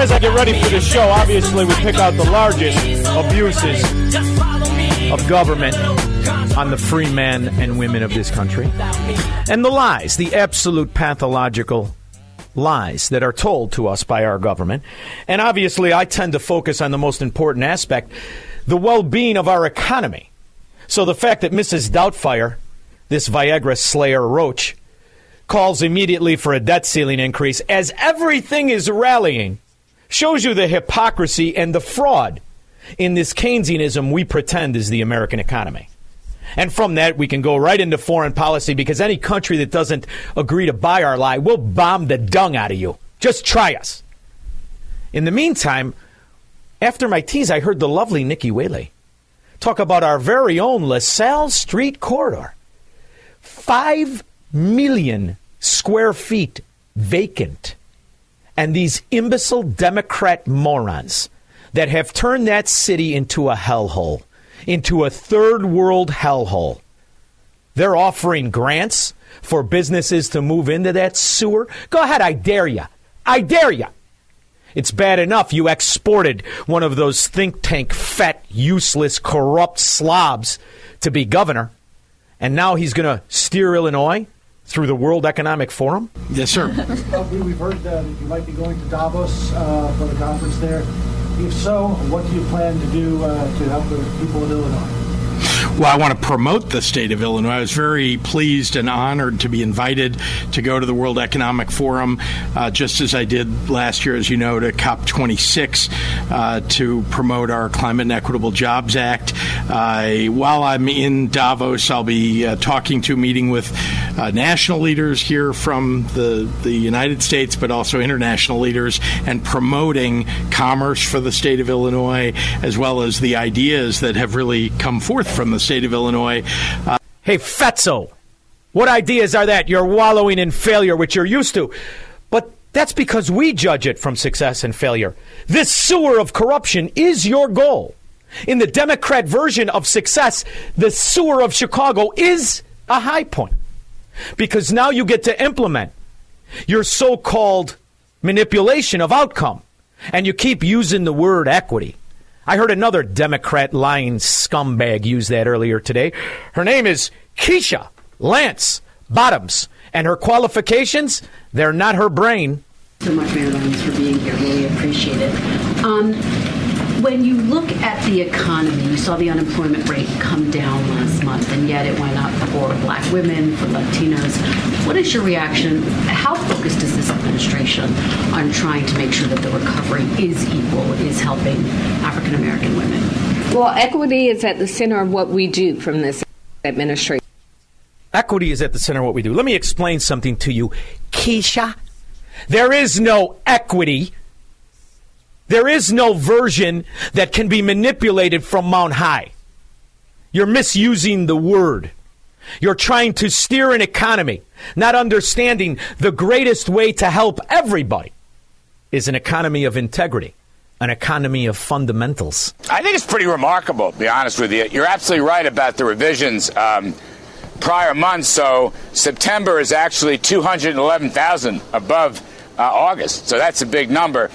As I get ready for the show, obviously we pick out the largest abuses of government on the free men and women of this country. And the lies, the absolute pathological lies that are told to us by our government. And obviously, I tend to focus on the most important aspect the well being of our economy. So the fact that Mrs. Doubtfire, this Viagra slayer roach, calls immediately for a debt ceiling increase as everything is rallying shows you the hypocrisy and the fraud in this Keynesianism we pretend is the American economy. And from that, we can go right into foreign policy because any country that doesn't agree to buy our lie, we'll bomb the dung out of you. Just try us. In the meantime, after my tease, I heard the lovely Nikki Whaley talk about our very own LaSalle Street corridor. Five million square feet vacant. And these imbecile Democrat morons that have turned that city into a hellhole, into a third world hellhole. They're offering grants for businesses to move into that sewer. Go ahead, I dare you. I dare you. It's bad enough you exported one of those think tank, fat, useless, corrupt slobs to be governor, and now he's going to steer Illinois through the World Economic Forum? Yes, sir. Uh, we- We've heard that you might be going to Davos uh, for the conference there. If so, what do you plan to do uh, to help the people of Illinois? Well, I want to promote the state of Illinois. I was very pleased and honored to be invited to go to the World Economic Forum, uh, just as I did last year, as you know, to COP26 uh, to promote our Climate and Equitable Jobs Act. Uh, while I'm in Davos, I'll be uh, talking to, meeting with uh, national leaders here from the, the United States, but also international leaders, and promoting commerce for the state of Illinois, as well as the ideas that have really come forth from the state of Illinois. Uh, Hey, Fetzo, what ideas are that? You're wallowing in failure, which you're used to. But that's because we judge it from success and failure. This sewer of corruption is your goal. In the Democrat version of success, the sewer of Chicago is a high point. Because now you get to implement your so called manipulation of outcome. And you keep using the word equity. I heard another Democrat lying scumbag use that earlier today. Her name is Keisha Lance Bottoms. And her qualifications, they're not her brain. so much, Mayor for being here. Really appreciate it. Um, when you look at the economy, you saw the unemployment rate come down last month, and yet it went up for black women, for Latinos. What is your reaction? How focused is this administration on trying to make sure that the recovery is equal, is helping African American women? Well, equity is at the center of what we do from this administration. Equity is at the center of what we do. Let me explain something to you, Keisha. There is no equity. There is no version that can be manipulated from Mount High. You're misusing the word. You're trying to steer an economy, not understanding the greatest way to help everybody is an economy of integrity, an economy of fundamentals. I think it's pretty remarkable, to be honest with you. You're absolutely right about the revisions um, prior months. So September is actually 211,000 above uh, August. So that's a big number.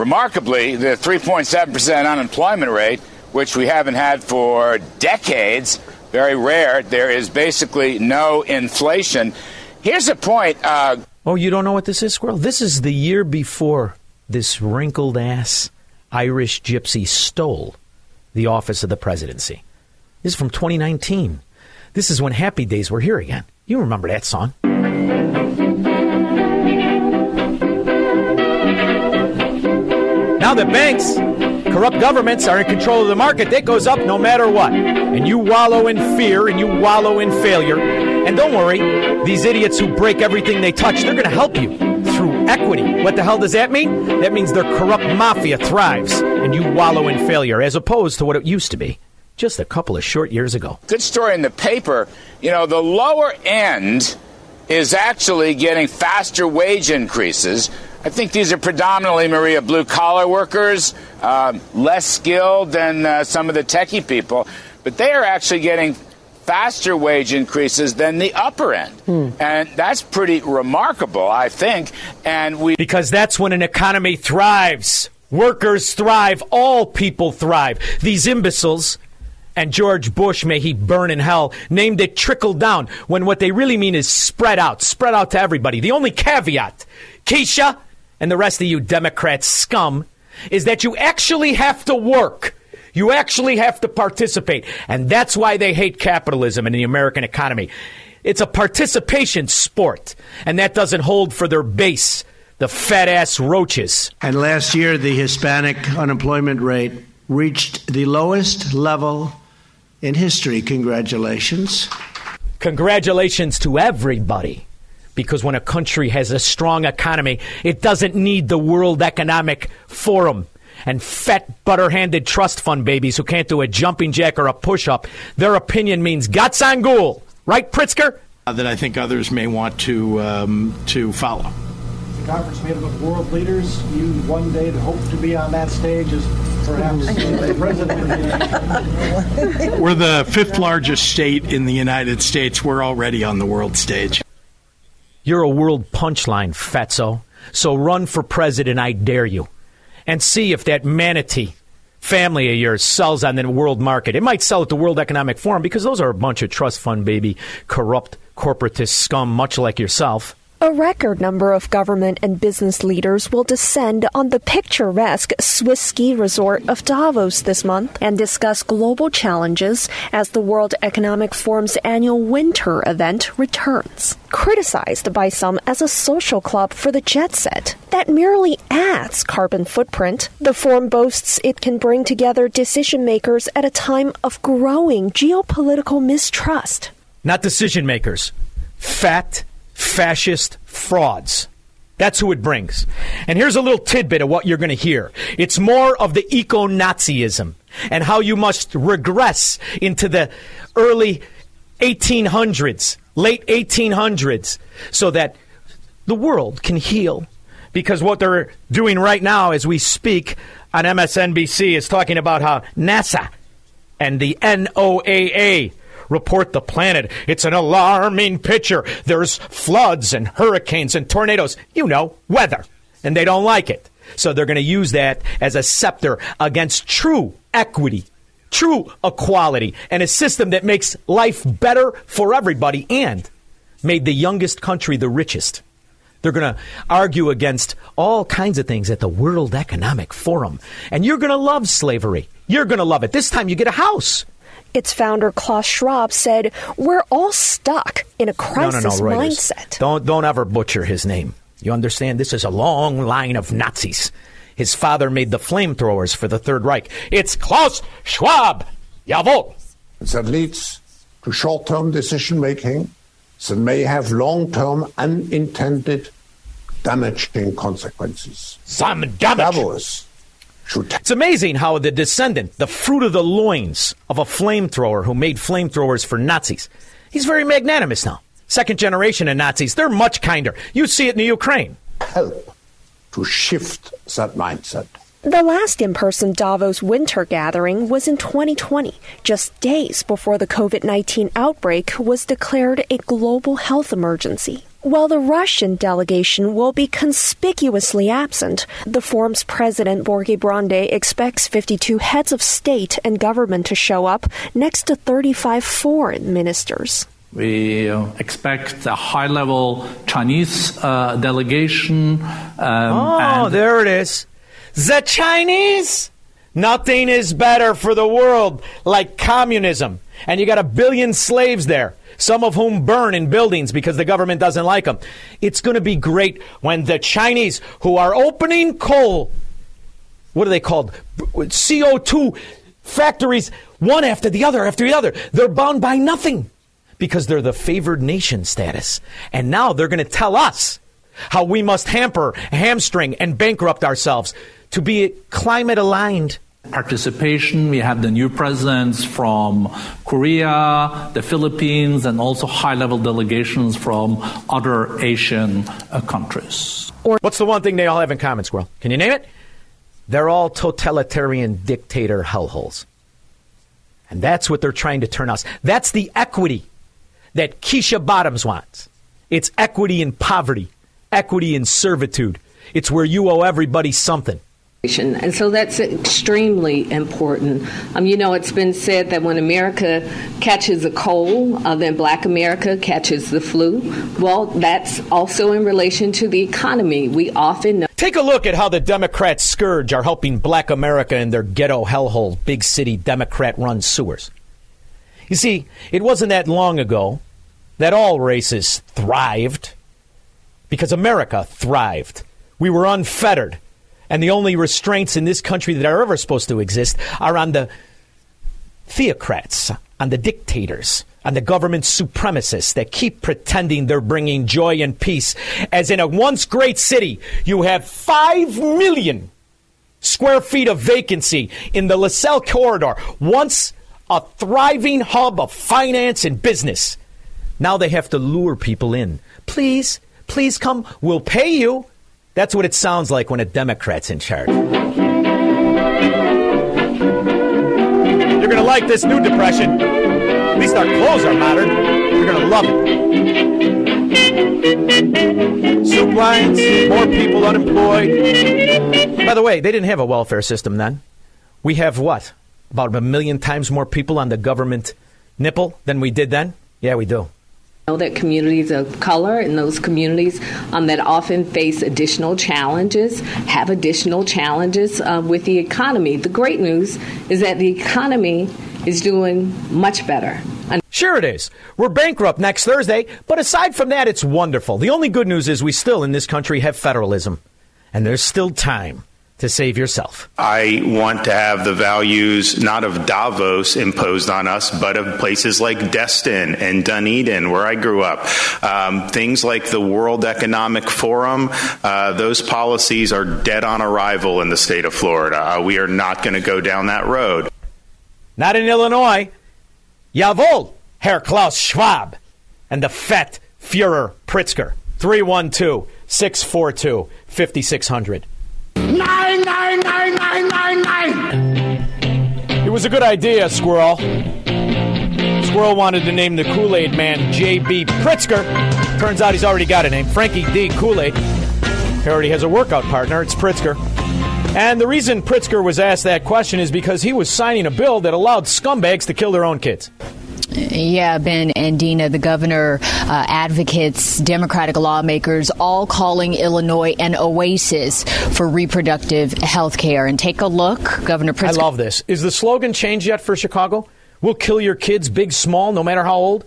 Remarkably, the 3.7% unemployment rate, which we haven't had for decades, very rare. There is basically no inflation. Here's a point. Uh, Oh, you don't know what this is, Squirrel? This is the year before this wrinkled ass Irish gypsy stole the office of the presidency. This is from 2019. This is when Happy Days were here again. You remember that song. Now that banks, corrupt governments are in control of the market, that goes up no matter what. And you wallow in fear and you wallow in failure. And don't worry, these idiots who break everything they touch, they're going to help you through equity. What the hell does that mean? That means their corrupt mafia thrives and you wallow in failure, as opposed to what it used to be just a couple of short years ago. Good story in the paper. You know, the lower end is actually getting faster wage increases. I think these are predominantly, Maria, blue collar workers, uh, less skilled than uh, some of the techie people, but they are actually getting faster wage increases than the upper end. Hmm. And that's pretty remarkable, I think. And we Because that's when an economy thrives. Workers thrive, all people thrive. These imbeciles and George Bush, may he burn in hell, named it trickle down when what they really mean is spread out, spread out to everybody. The only caveat, Keisha and the rest of you Democrat scum, is that you actually have to work. You actually have to participate. And that's why they hate capitalism and the American economy. It's a participation sport, and that doesn't hold for their base, the fat ass roaches. And last year, the Hispanic unemployment rate reached the lowest level in history. Congratulations. Congratulations to everybody. Because when a country has a strong economy, it doesn't need the World Economic Forum and fat, butter handed trust fund babies who can't do a jumping jack or a push up. Their opinion means guts on ghoul. Right, Pritzker? Uh, that I think others may want to, um, to follow. The conference made up of world leaders. You one day hope to be on that stage as perhaps the president. We're the fifth largest state in the United States. We're already on the world stage. You're a world punchline, Fetzo. So run for president, I dare you. And see if that manatee family of yours sells on the world market. It might sell at the World Economic Forum because those are a bunch of trust fund baby, corrupt corporatist scum, much like yourself. A record number of government and business leaders will descend on the picturesque Swiss ski resort of Davos this month and discuss global challenges as the World Economic Forum's annual winter event returns. Criticized by some as a social club for the jet set that merely adds carbon footprint, the forum boasts it can bring together decision makers at a time of growing geopolitical mistrust. Not decision makers. Fat fascist frauds. That's who it brings. And here's a little tidbit of what you're going to hear. It's more of the eco Nazism and how you must regress into the early 1800s, late 1800s, so that the world can heal. Because what they're doing right now as we speak on MSNBC is talking about how NASA and the NOAA report the planet. It's an alarming picture. There's floods and hurricanes and tornadoes. You know, weather. And they don't like it. So they're going to use that as a scepter against true equity, true equality, and a system that makes life better for everybody and made the youngest country the richest. They're going to argue against all kinds of things at the World Economic Forum. And you're going to love slavery. You're going to love it. This time you get a house. Its founder Klaus Schwab said, "We're all stuck in a crisis no, no, no, mindset." Don't don't ever butcher his name. You understand? This is a long line of Nazis. His father made the flamethrowers for the Third Reich. It's Klaus Schwab. Jawohl. That leads to short-term decision making that may have long-term unintended damaging consequences. Some damage. Davos it's amazing how the descendant, the fruit of the loins of a flamethrower who made flamethrowers for Nazis, he's very magnanimous now. Second generation of Nazis, they're much kinder. You see it in the Ukraine. Help to shift that mindset. The last in person Davos winter gathering was in 2020, just days before the COVID 19 outbreak was declared a global health emergency. While the Russian delegation will be conspicuously absent, the forum's president, Borge Brende, expects 52 heads of state and government to show up next to 35 foreign ministers. We uh, expect a high level Chinese uh, delegation. Um, oh, there it is. The Chinese! Nothing is better for the world like communism. And you got a billion slaves there some of whom burn in buildings because the government doesn't like them. It's going to be great when the Chinese, who are opening coal, what are they called? CO2 factories, one after the other after the other, they're bound by nothing because they're the favored nation status. And now they're going to tell us how we must hamper, hamstring, and bankrupt ourselves to be climate aligned. Participation, we have the new presidents from Korea, the Philippines, and also high level delegations from other Asian uh, countries. What's the one thing they all have in common, Squirrel? Can you name it? They're all totalitarian dictator hellholes. And that's what they're trying to turn us. That's the equity that Keisha Bottoms wants. It's equity in poverty, equity in servitude. It's where you owe everybody something. And so that's extremely important. Um, you know, it's been said that when America catches a cold, uh, then black America catches the flu. Well, that's also in relation to the economy. We often know. Take a look at how the Democrats scourge are helping black America in their ghetto hellhole, big city Democrat run sewers. You see, it wasn't that long ago that all races thrived because America thrived. We were unfettered. And the only restraints in this country that are ever supposed to exist are on the theocrats, on the dictators, on the government supremacists that keep pretending they're bringing joy and peace. As in a once great city, you have 5 million square feet of vacancy in the LaSalle corridor. Once a thriving hub of finance and business. Now they have to lure people in. Please, please come. We'll pay you. That's what it sounds like when a Democrat's in charge. You're going to like this new depression. At least our clothes are modern. You're going to love it. Soup lines, more people unemployed. By the way, they didn't have a welfare system then. We have what? About a million times more people on the government nipple than we did then? Yeah, we do know that communities of color in those communities um, that often face additional challenges have additional challenges uh, with the economy. The great news is that the economy is doing much better. Sure, it is. We're bankrupt next Thursday, but aside from that, it's wonderful. The only good news is we still in this country have federalism, and there's still time to save yourself. I want to have the values not of Davos imposed on us, but of places like Destin and Dunedin, where I grew up. Um, things like the World Economic Forum, uh, those policies are dead on arrival in the state of Florida. Uh, we are not going to go down that road. Not in Illinois. Jawohl, Herr Klaus Schwab and the fat Fuhrer Pritzker. 312 642 5600. Nine, nine, nine, nine, nine, nine. It was a good idea, Squirrel. Squirrel wanted to name the Kool Aid man J.B. Pritzker. Turns out he's already got a name Frankie D. Kool Aid. He already has a workout partner. It's Pritzker. And the reason Pritzker was asked that question is because he was signing a bill that allowed scumbags to kill their own kids. Yeah, Ben and Dina, the governor, uh, advocates, Democratic lawmakers, all calling Illinois an oasis for reproductive health care. And take a look, Governor Pritzker. I love this. Is the slogan changed yet for Chicago? We'll kill your kids, big, small, no matter how old,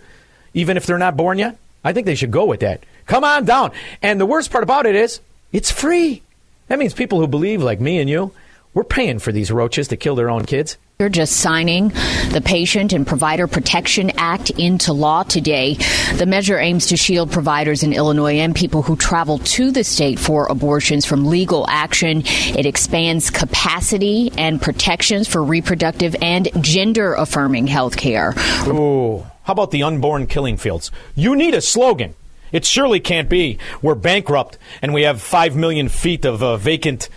even if they're not born yet? I think they should go with that. Come on down. And the worst part about it is, it's free. That means people who believe, like me and you, we're paying for these roaches to kill their own kids. You're just signing the Patient and Provider Protection Act into law today. The measure aims to shield providers in Illinois and people who travel to the state for abortions from legal action. It expands capacity and protections for reproductive and gender affirming health care. Ooh, how about the unborn killing fields? You need a slogan. It surely can't be we're bankrupt and we have 5 million feet of uh, vacant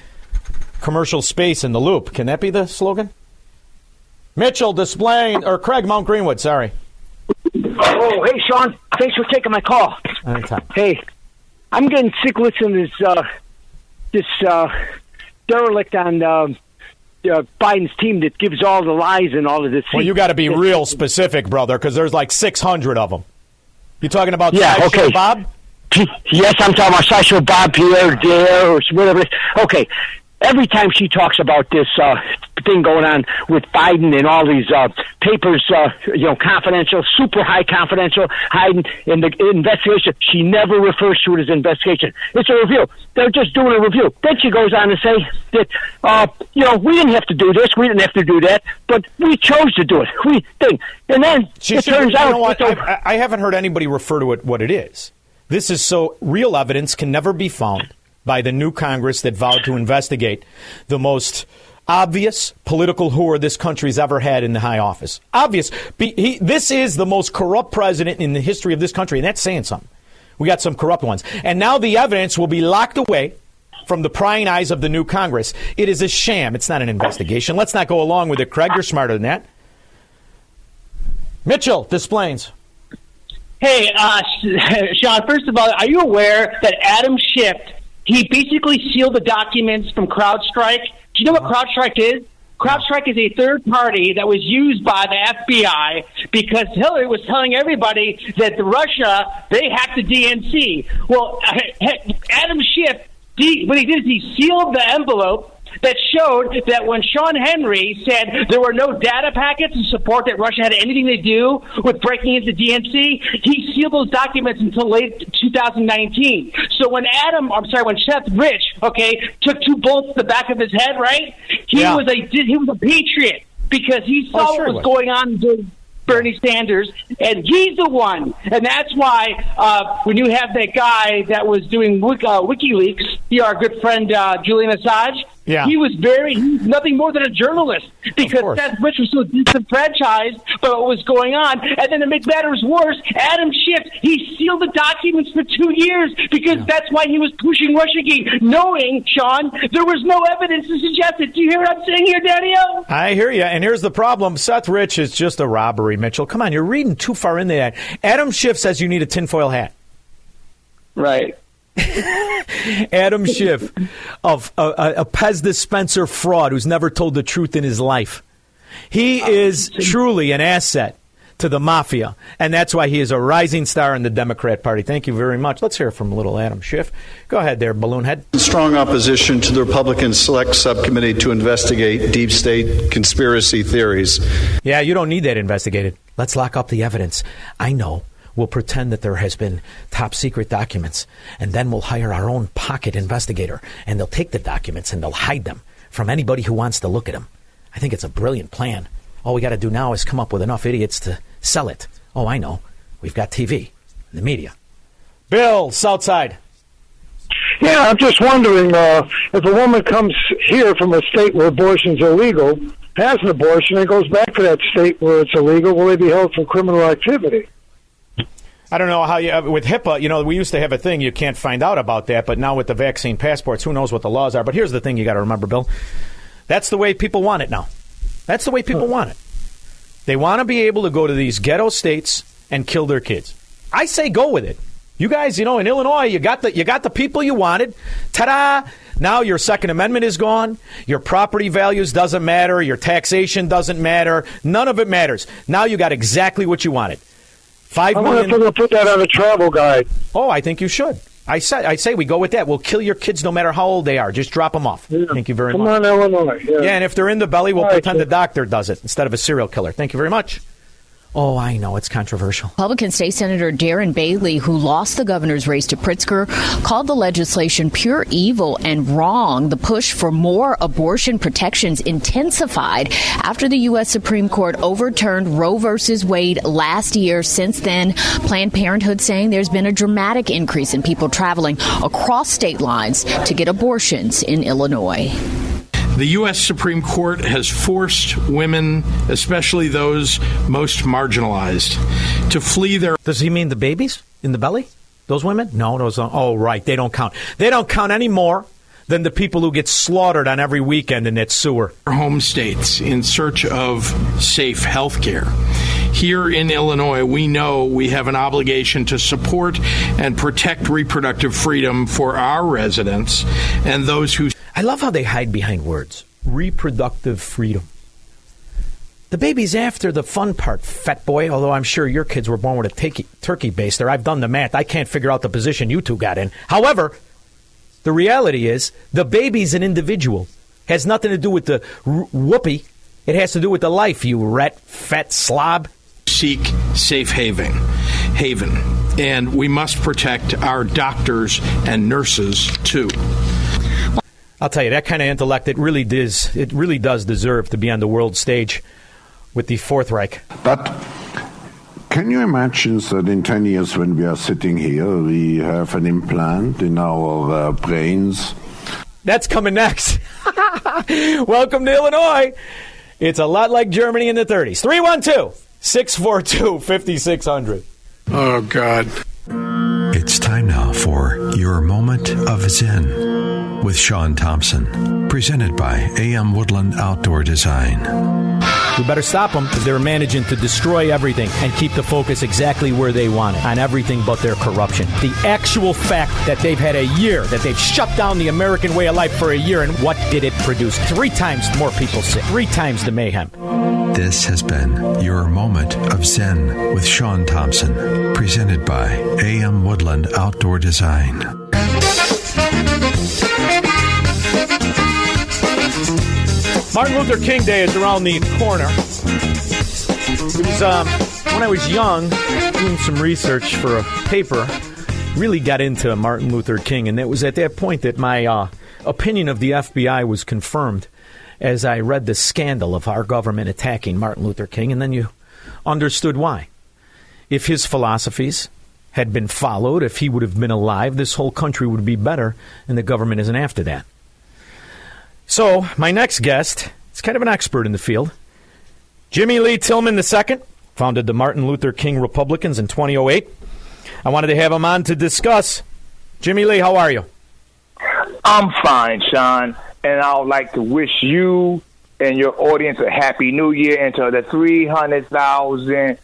commercial space in the loop. Can that be the slogan? Mitchell Des Plaines, or Craig Mount Greenwood, sorry. Oh, hey, Sean. Thanks for taking my call. Anytime. Hey, I'm getting sick listening to this, uh, this uh, derelict on uh, uh, Biden's team that gives all the lies and all of this. Well, you got to be real specific, brother, because there's like 600 of them. You talking about Yeah, okay. Bob? Yes, I'm talking about Sideshow Bob Pierre Dare or whatever. it is. Okay, every time she talks about this uh, thing going on with Biden and all these uh, papers, uh, you know, confidential, super high confidential, hiding in the investigation. She never refers to it as investigation. It's a review. They're just doing a review. Then she goes on to say that, uh, you know, we didn't have to do this, we didn't have to do that, but we chose to do it. We think, and then She it turns you out know a- I, I haven't heard anybody refer to it what it is. This is so real evidence can never be found by the new Congress that vowed to investigate the most obvious political whore this country's ever had in the high office. Obvious. Be, he, this is the most corrupt president in the history of this country, and that's saying something. We got some corrupt ones. And now the evidence will be locked away from the prying eyes of the new Congress. It is a sham. It's not an investigation. Let's not go along with it, Craig. You're smarter than that. Mitchell, Des Plaines. Hey, uh, Sean, first of all, are you aware that Adam Schiff, he basically sealed the documents from CrowdStrike? Do you know what uh-huh. CrowdStrike is? CrowdStrike is a third party that was used by the FBI because Hillary was telling everybody that the Russia, they hacked the DNC. Well, Adam Schiff, he, what he did is he sealed the envelope that showed that when Shawn Henry said there were no data packets to support that Russia had anything to do with breaking into DNC, he sealed those documents until late 2019. So when Adam, I'm sorry, when Seth Rich, okay, took two bullets to the back of his head, right? He Yeah. was a he was a patriot because he saw Oh, sure what was was. going on with Bernie Sanders, and he's the one, and that's why uh, when you have that guy that was doing uh, WikiLeaks, our good friend uh, Julian Assange, Yeah. he was very he's nothing more than a journalist because Seth Rich was so disenfranchised by what was going on, and then to make matters worse, Adam Schiff he sealed the documents for two years because that's why he was pushing Russiagate, knowing Sean there was no evidence to suggest it. Do you hear what I'm saying here, Daniel? I hear you. And here's the problem Seth Rich is just a robbery, Mitchell. Come on, you're reading too far into that. Adam Schiff says you need a tinfoil hat. Right. Adam Schiff, of uh, uh, a, a, a Pez dispenser fraud who's never told the truth in his life. He oh, is truly an asset to the mafia, and that's why he is a rising star in the Democrat Party. Thank you very much. Let's hear from little Adam Schiff. Go ahead there, balloon head. Strong opposition to the Republican Select Subcommittee to investigate deep state conspiracy theories. Yeah, you don't need that investigated. Let's lock up the evidence. I know. We'll pretend that there has been top secret documents, and then we'll hire our own pocket investigator, and they'll take the documents and they'll hide them from anybody who wants to look at them. I think it's a brilliant plan. All we got to do now is come up with enough idiots to sell it. Oh, I know. We've got TV, the media. Bill, Southside. Yeah, I'm just wondering uh, if a woman comes here from a state where abortion's illegal, has an abortion, and goes back to that state where it's illegal, will they be held for criminal activity? I don't know how you, uh, with HIPAA, you know, we used to have a thing you can't find out about that, but now with the vaccine passports, who knows what the laws are. But here's the thing you got to remember, Bill. That's the way people want it now. That's the way people want it. They want to be able to go to these ghetto states and kill their kids. I say go with it. You guys, you know, in Illinois, you got the you got the people you wanted. Ta-da! Now your Second Amendment is gone. Your property values doesn't matter. Your taxation doesn't matter. None of it matters. Now you got exactly what you wanted. Five I'm million- they're going to put that on a travel guide. Oh, I think you should. I say, I say we go with that. We'll kill your kids no matter how old they are. Just drop them off. Thank you very Come much. Come on, Illinois. Yeah. Yeah, and if they're in the belly, we'll All right, pretend sir. the doctor does it instead of a serial killer. Thank you very much. Oh, I know it's controversial. Republican State Senator Darren Bailey, who lost the governor's race to Pritzker, called the legislation pure evil and wrong. The push for more abortion protections intensified after the U.S. Supreme Court overturned Roe versus Wade last year. Since then, Planned Parenthood saying there's been a dramatic increase in people traveling across state lines to get abortions in Illinois. The U.S. Supreme Court has forced women, especially those most marginalized, to flee their. Does he mean the babies in the belly? Those women? No, those. Oh, right. They don't count. They don't count any more than the people who get slaughtered on every weekend in that sewer. home states in search of safe health care. Here in Illinois, we know we have an obligation to support and protect reproductive freedom for our residents and those who. I love how they hide behind words. Reproductive freedom. The baby's after the fun part, fat boy, although I'm sure your kids were born with a turkey, turkey baster. I've done the math. I can't figure out the position you two got in. However, the reality is the baby's an individual Has nothing to do with the r- whoopee. It has to do with the life, you rat, fat slob. Seek safe haven, haven, and we must protect our doctors and nurses too. I'll tell you, that kind of intellect, it really does, it really does deserve to be on the world stage with the Fourth Reich. But can you imagine that in 10 years, when we are sitting here, we have an implant in our uh, brains? That's coming next. Welcome to Illinois. It's a lot like Germany in the 30s. 312 642 5600. Oh, God. It's time now for Your Moment of Zen with Sean Thompson, presented by AM Woodland Outdoor Design. We better stop them because they're managing to destroy everything and keep the focus exactly where they want it on everything but their corruption. The actual fact that they've had a year, that they've shut down the American way of life for a year, and what did it produce? Three times more people sick, three times the mayhem. This has been Your Moment of Zen with Sean Thompson, presented by AM Woodland Outdoor Design. Martin Luther King Day is around the corner. It was um, when I was young, doing some research for a paper. Really got into Martin Luther King, and it was at that point that my uh, opinion of the FBI was confirmed as I read the scandal of our government attacking Martin Luther King, and then you understood why. If his philosophies had been followed, if he would have been alive, this whole country would be better, and the government isn't after that. So, my next guest is kind of an expert in the field. Jimmy Lee Tillman II founded the Martin Luther King Republicans in 2008. I wanted to have him on to discuss. Jimmy Lee, how are you? I'm fine, Sean, and I would like to wish you and your audience a happy new year and to the 300,000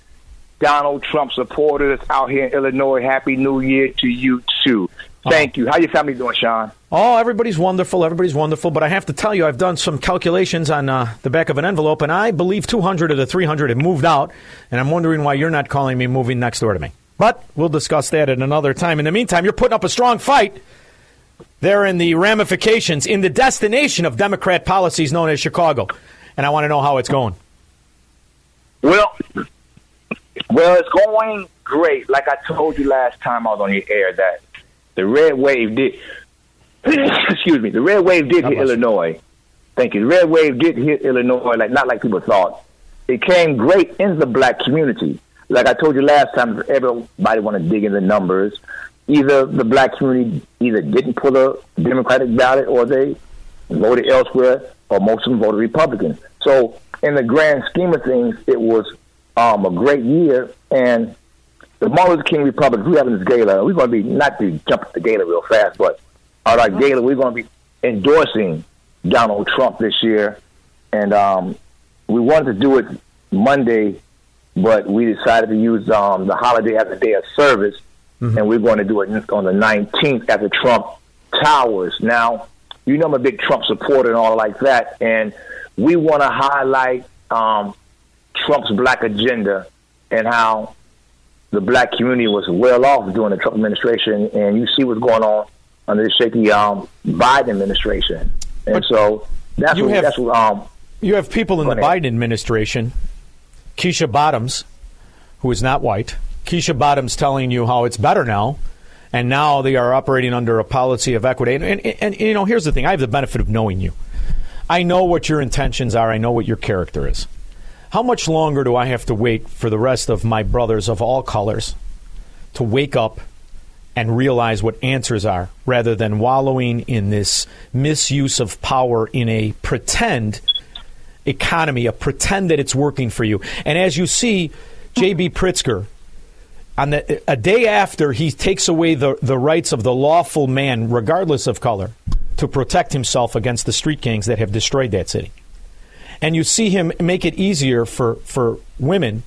Donald Trump supporters out here in Illinois. Happy new year to you, too. Thank you. How your family doing, Sean? Oh, everybody's wonderful. Everybody's wonderful. But I have to tell you, I've done some calculations on uh, the back of an envelope, and I believe 200 of the 300 have moved out, and I'm wondering why you're not calling me moving next door to me. But we'll discuss that at another time. In the meantime, you're putting up a strong fight there in the ramifications, in the destination of Democrat policies known as Chicago. And I want to know how it's going. Well, well, it's going great. Like I told you last time I was on the air, that the red wave did. excuse me. The red wave did hit Illinois. Thank you. The red wave did hit Illinois, like not like people thought. It came great in the black community. Like I told you last time, everybody want to dig in the numbers. Either the black community either didn't pull a Democratic ballot or they voted elsewhere, or most of them voted Republican. So, in the grand scheme of things, it was um, a great year. And the Martin Luther King Republic, we're having this gala. We're going to be, not to jump at the gala real fast, but at our gala, we're going to be endorsing Donald Trump this year. And um, we wanted to do it Monday, but we decided to use um, the holiday as a day of service. And we're going to do it on the 19th at the Trump Towers. Now, you know I'm a big Trump supporter and all like that. And we want to highlight um, Trump's black agenda and how the black community was well off during the Trump administration, and you see what's going on under the shaky um, Biden administration. And so that's you what, have- that's what um, You have people in the Biden administration, Keisha Bottoms, who is not white. Keisha Bottoms telling you how it's better now, and now they are operating under a policy of equity. And, and, and you know, here's the thing: I have the benefit of knowing you. I know what your intentions are. I know what your character is. How much longer do I have to wait for the rest of my brothers of all colors to wake up and realize what answers are rather than wallowing in this misuse of power in a pretend economy, a pretend that it's working for you. And as you see, J.B. Pritzker, on the, a day after he takes away the, the rights of the lawful man, regardless of color, to protect himself against the street gangs that have destroyed that city. And you see him make it easier for, for women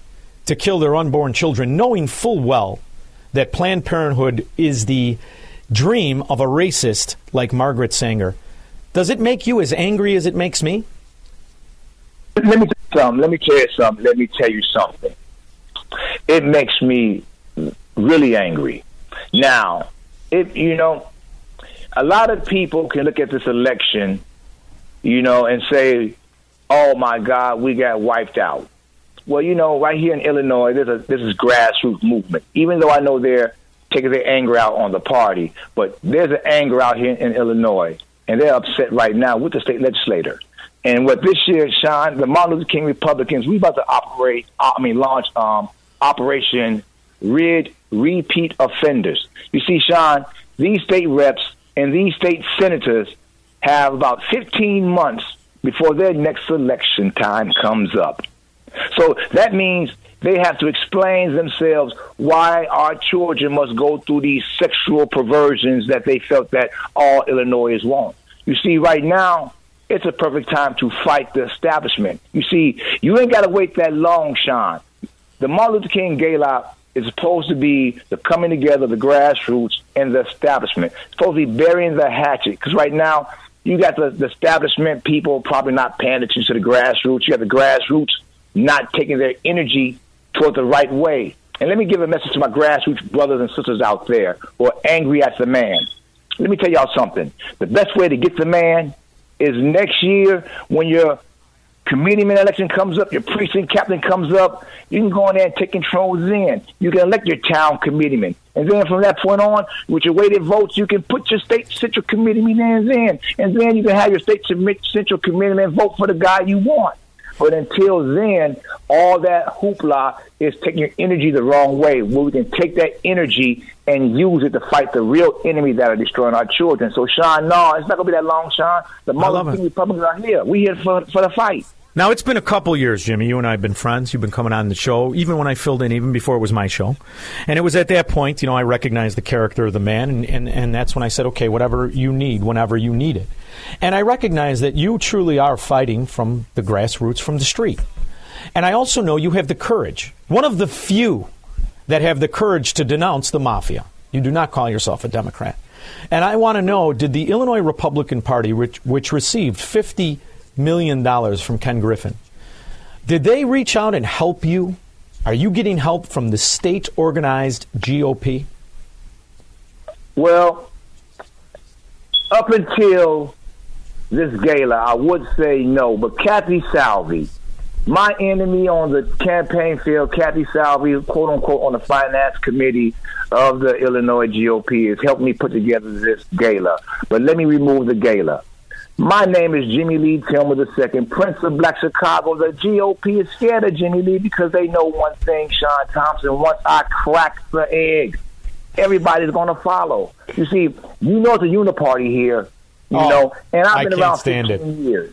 to kill their unborn children, knowing full well that Planned Parenthood is the dream of a racist like Margaret Sanger. Does it make you as angry as it makes me? let me tell you something. Let me tell you something. Let me tell you something. It makes me really angry. Now, if you know, a lot of people can look at this election, you know, and say, "Oh my God, we got wiped out." Well, you know, right here in Illinois, this is grassroots movement. Even though I know they're taking their anger out on the party, but there's an anger out here in Illinois, and they're upset right now with the state legislator. And what this year, Sean, the Martin Luther King Republicans, we about to operate. I mean, launch um, Operation Rid Repeat Offenders. You see, Sean, these state reps and these state senators have about 15 months before their next election time comes up. So that means they have to explain themselves why our children must go through these sexual perversions that they felt that all Illinois want. You see, right now, it's a perfect time to fight the establishment. You see, you ain't got to wait that long, Sean. The Martin Luther King Gala is supposed to be the coming together of the grassroots and the establishment. It's supposed to be burying the hatchet because right now you got the, the establishment people probably not paying attention to the grassroots. You got the grassroots not taking their energy toward the right way. And let me give a message to my grassroots brothers and sisters out there who are angry at the man. Let me tell y'all something. The best way to get the man is next year when your committeeman election comes up, your precinct captain comes up, you can go in there and take control then. You can elect your town committeeman. And then from that point on, with your weighted votes, you can put your state central committeeman in. And then you can have your state central committeeman vote for the guy you want. But until then, all that hoopla is taking your energy the wrong way. Where we can take that energy and use it to fight the real enemy that are destroying our children. So, Sean, no, it's not gonna be that long, Sean. The Muslim Republicans are here. We're here for for the fight. Now it's been a couple years, Jimmy. You and I have been friends. You've been coming on the show, even when I filled in, even before it was my show. And it was at that point, you know, I recognized the character of the man, and, and, and that's when I said, okay, whatever you need, whenever you need it. And I recognize that you truly are fighting from the grassroots, from the street. And I also know you have the courage, one of the few that have the courage to denounce the mafia. You do not call yourself a Democrat. And I want to know did the Illinois Republican Party, which, which received 50 million dollars from Ken Griffin. Did they reach out and help you? Are you getting help from the state organized GOP? Well, up until this gala, I would say no, but Kathy Salvi, my enemy on the campaign field, Kathy Salvi, quote unquote, on the finance committee of the Illinois GOP, has helped me put together this gala. But let me remove the gala. My name is Jimmy Lee Tillman II, Prince of Black Chicago. The GOP is scared of Jimmy Lee because they know one thing, Sean Thompson. Once I crack the egg, everybody's going to follow. You see, you know it's a uniparty here, you Oh, know, and I've been around 15 it. years.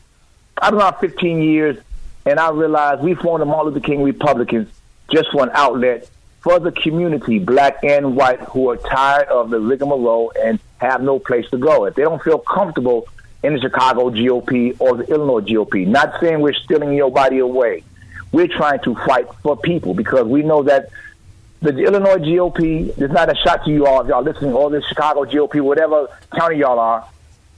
I've been around 15 years, and I realized we formed the Martin Luther King Republicans just for an outlet for the community, black and white, who are tired of the rigmarole and have no place to go. If they don't feel comfortable in the Chicago GOP or the Illinois GOP, not saying we're stealing your body away. We're trying to fight for people because we know that the Illinois GOP is not a shot to you all if y'all listening, or the Chicago GOP, whatever county y'all are.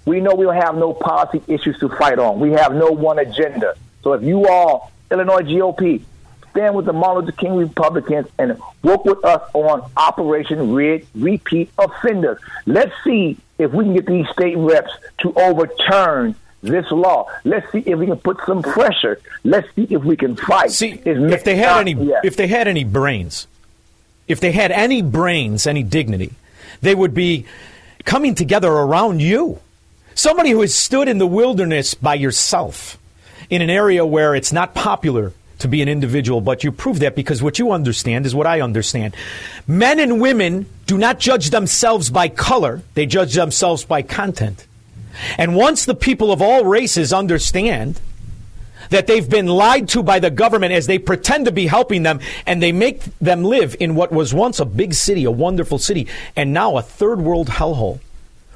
We know we don't have no policy issues to fight on. We have no one agenda. So if you all, Illinois GOP, stand with the Martin Luther King Republicans and work with us on Operation Red Repeat Offenders. Let's see if we can get these state reps to overturn this law. Let's see if we can put some pressure. Let's see if we can fight. See, if they had any, if they had any brains, if they had any brains, any dignity, they would be coming together around you. Somebody who has stood in the wilderness by yourself in an area where it's not popular to be an individual, but you prove that because what you understand is what I understand. Men and women do not judge themselves by color, they judge themselves by content. And once the people of all races understand that they've been lied to by the government as they pretend to be helping them and they make them live in what was once a big city, a wonderful city, and now a third world hellhole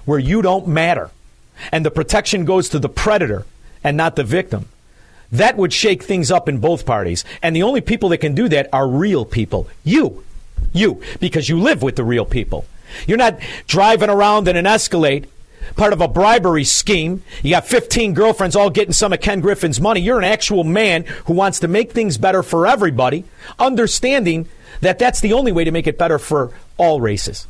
where you don't matter and the protection goes to the predator and not the victim. That would shake things up in both parties. And the only people that can do that are real people. You. You. Because you live with the real people. You're not driving around in an Escalade, part of a bribery scheme. You got 15 girlfriends all getting some of Ken Griffin's money. You're an actual man who wants to make things better for everybody, understanding that that's the only way to make it better for all races.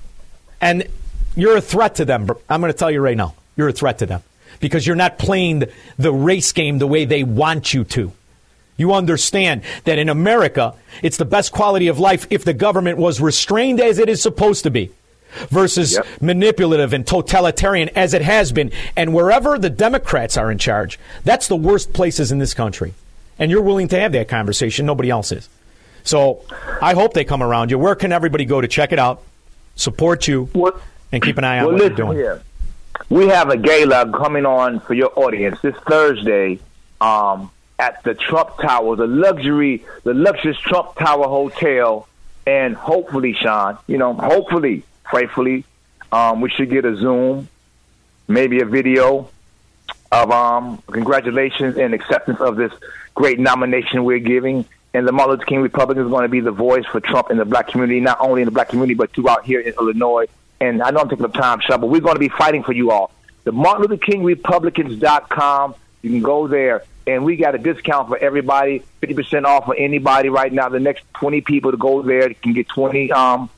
And you're a threat to them. I'm going to tell you right now. You're a threat to them. Because you're not playing the, race game the way they want you to. You understand that in America, it's the best quality of life if the government was restrained as it is supposed to be versus Yep. manipulative and totalitarian as it has been. And wherever the Democrats are in charge, that's the worst places in this country. And you're willing to have that conversation. Nobody else is. So I hope they come around you. Where can everybody go to check it out, support you, and keep an eye on well, what you're doing? here. We have a gala coming on for your audience this Thursday um, at the Trump Tower, the luxury, the luxurious Trump Tower Hotel, and hopefully, Sean, you know, hopefully, prayfully, um, we should get a Zoom, maybe a video of um, congratulations and acceptance of this great nomination we're giving. And the Martin Luther King Republican is going to be the voice for Trump in the black community, not only in the black community, but throughout here in Illinois. And I know I'm taking up time, Sean, but we're going to be fighting for you all. The Martin Luther King Republicans.com. You can go there. And we got a discount for everybody, 50% off for anybody right now. The next 20 people to go there can get 20, um,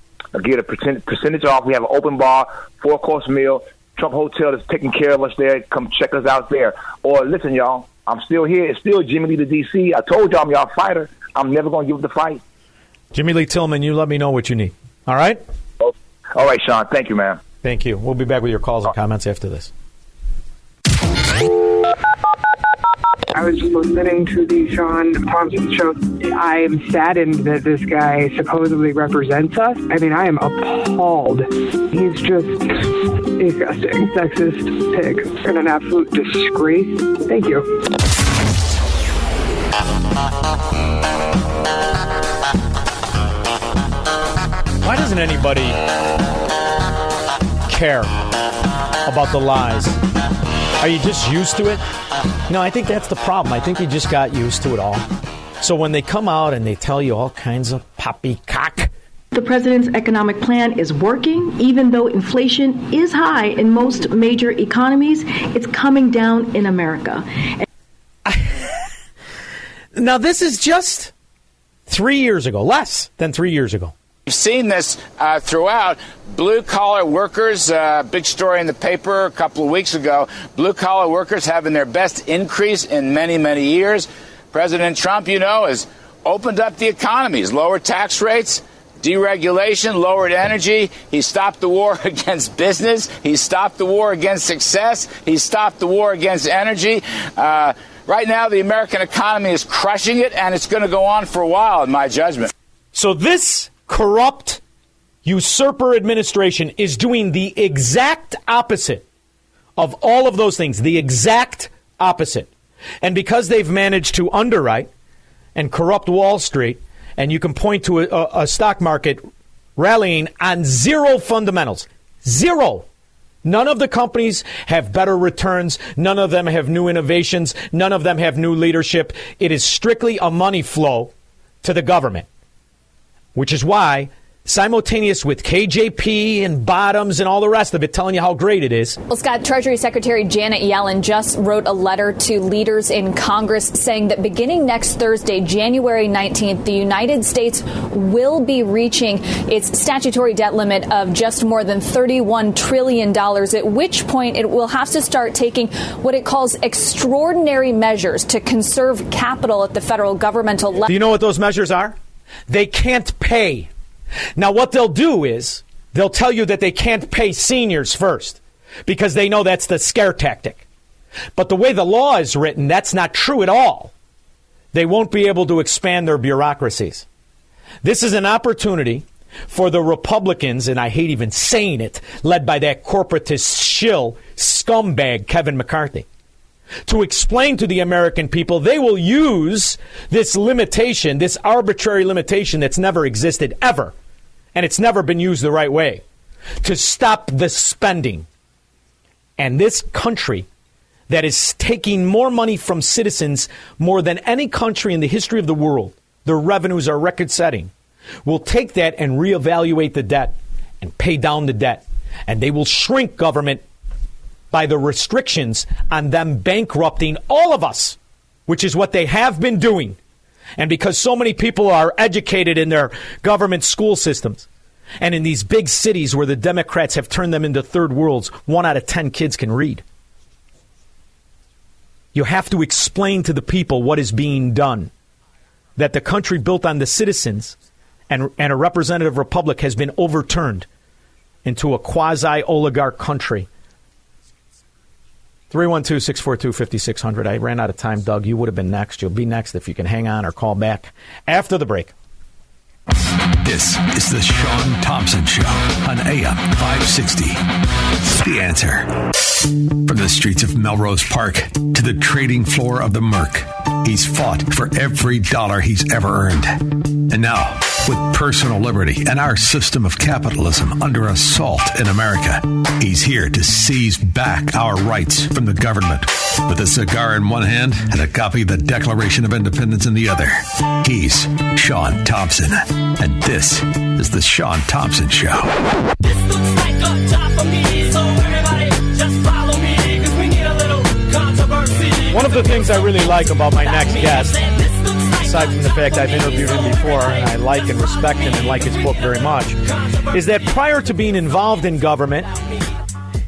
get a percent, percentage off. We have an open bar, four course meal. Trump Hotel is taking care of us there. Come check us out there. Or listen, y'all, I'm still here. It's still Jimmy Lee the DC. I told y'all I'm y'all fighter. I'm never going to give up the fight. Jimmy Lee Tillman, you let me know what you need. All right? All right, Sean. Thank you, man. Thank you. We'll be back with your calls and comments after this. I was listening to the Sean Thompson show. I am saddened that this guy supposedly represents us. I mean, I am appalled. He's just disgusting, sexist pig, and an absolute disgrace. Thank you. Why doesn't anybody care about the lies? Are you just used to it? No, I think that's the problem. I think you just got used to it all. So when they come out and they tell you all kinds of poppycock, The president's economic plan is working. Even though inflation is high in most major economies, it's coming down in America. now this is just three years ago, less than three years ago. We've seen this uh, throughout. Blue collar workers, uh, big story in the paper a couple of weeks ago. Blue collar workers having their best increase in many, many years. President Trump, you know, has opened up the economies, lowered tax rates, deregulation, lowered energy. He stopped the war against business. He stopped the war against success. He stopped the war against energy. Uh, right now, the American economy is crushing it, and it's going to go on for a while, in my judgment. So this corrupt usurper administration is doing the exact opposite of all of those things, the exact opposite. And because they've managed to underwrite and corrupt Wall Street, and you can point to a, a stock market rallying on zero fundamentals, zero. None of the companies have better returns. None of them have new innovations. None of them have new leadership. It is strictly a money flow to the government which is why simultaneous with KJP and bottoms and all the rest of it telling you how great it is. Well, Scott, Treasury Secretary Janet Yellen just wrote a letter to leaders in Congress saying that beginning next Thursday, January 19th, the United States will be reaching its statutory debt limit of just more than $31 trillion, at which point it will have to start taking what it calls extraordinary measures to conserve capital at the federal governmental level. Do you know what those measures are? They can't pay. Now, what they'll do is they'll tell you that they can't pay seniors first because they know that's the scare tactic. But the way the law is written, that's not true at all. They won't be able to expand their bureaucracies. This is an opportunity for the Republicans, and I hate even saying it, led by that corporatist shill scumbag Kevin McCarthy, to explain to the American people they will use this limitation, this arbitrary limitation that's never existed ever, and it's never been used the right way, to stop the spending. And this country that is taking more money from citizens more than any country in the history of the world, their revenues are record setting, will take that and reevaluate the debt and pay down the debt. And they will shrink government by the restrictions on them bankrupting all of us, which is what they have been doing. And because so many people are educated in their government school systems and in these big cities where the Democrats have turned them into third worlds, one out of ten kids can read. You have to explain to the people what is being done. That the country built on the citizens and, and a representative republic has been overturned into a quasi oligarch country. 312 642 5600. I ran out of time, Doug. You would have been next. You'll be next if you can hang on or call back after the break. This is the Sean Thompson Show on AM 560. The answer. From the streets of Melrose Park to the trading floor of the Merc, he's fought for every dollar he's ever earned. And now, with personal liberty and our system of capitalism under assault in America, he's here to seize back our rights from the government. With a cigar in one hand and a copy of the Declaration of Independence in the other, he's Sean Thompson. And this is the Sean Thompson Show. This looks like a job for me, so everybody just follow me, 'cause we need a little controversy. One of the things I really like about my next guest, aside from the fact I've interviewed him before and I like and respect him and like his book very much, is that prior to being involved in government,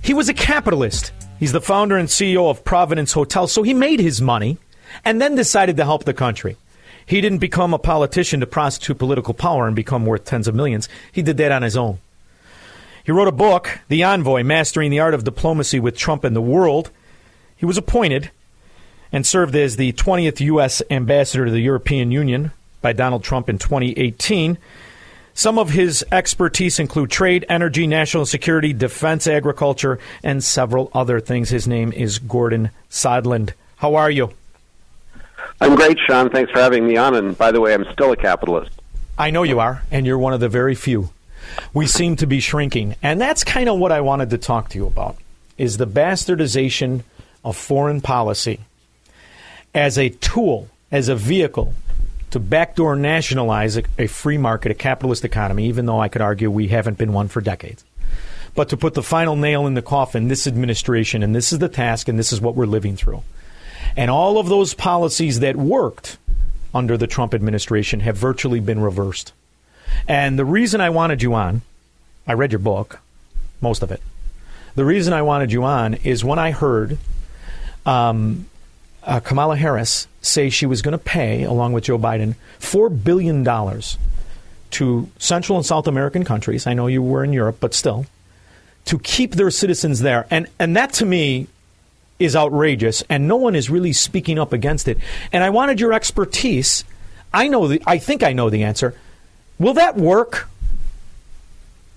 he was a capitalist. He's the founder and CEO of Provenance Hotel, so he made his money and then decided to help the country. He didn't become a politician to prostitute political power and become worth tens of millions. He did that on his own. He wrote a book, The Envoy Mastering the Art of Diplomacy with Trump and the World. He was appointed and served as the 20th U.S. ambassador to the European Union by Donald Trump in 2018. Some of his expertise include trade, energy, national security, defense, agriculture, and several other things. His name is Gordon Sondland. How are you? I'm great, Sean. Thanks for having me on. And by the way, I'm still a capitalist. I know you are, and you're one of the very few. We seem to be shrinking, and that's kind of what I wanted to talk to you about is the bastardization of foreign policy as a tool, as a vehicle to backdoor nationalize a, a free market, a capitalist economy, even though I could argue we haven't been one for decades. But to put the final nail in the coffin, this administration, and this is the task, and this is what we're living through. And all of those policies that worked under the Trump administration have virtually been reversed. And the reason I wanted you on, I read your book, most of it. The reason I wanted you on is when I heard um, uh, Kamala Harris say she was going to pay, along with Joe Biden, $4 billion to Central and South American countries. I know you were in Europe, but still, to keep their citizens there. And, and that to me is outrageous, and no one is really speaking up against it. And I wanted your expertise. I know the, I think I know the answer. Will that work?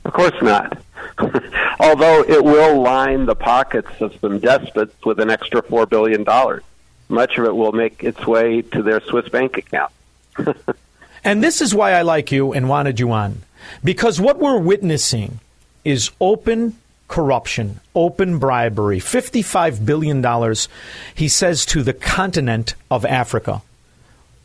Of course not. Although it will line the pockets of some despots with an extra $4 billion. Much of it will make its way to their Swiss bank account. And this is why I like you and wanted you on. Because what we're witnessing is open corruption, open bribery, $55 billion, he says, to the continent of Africa.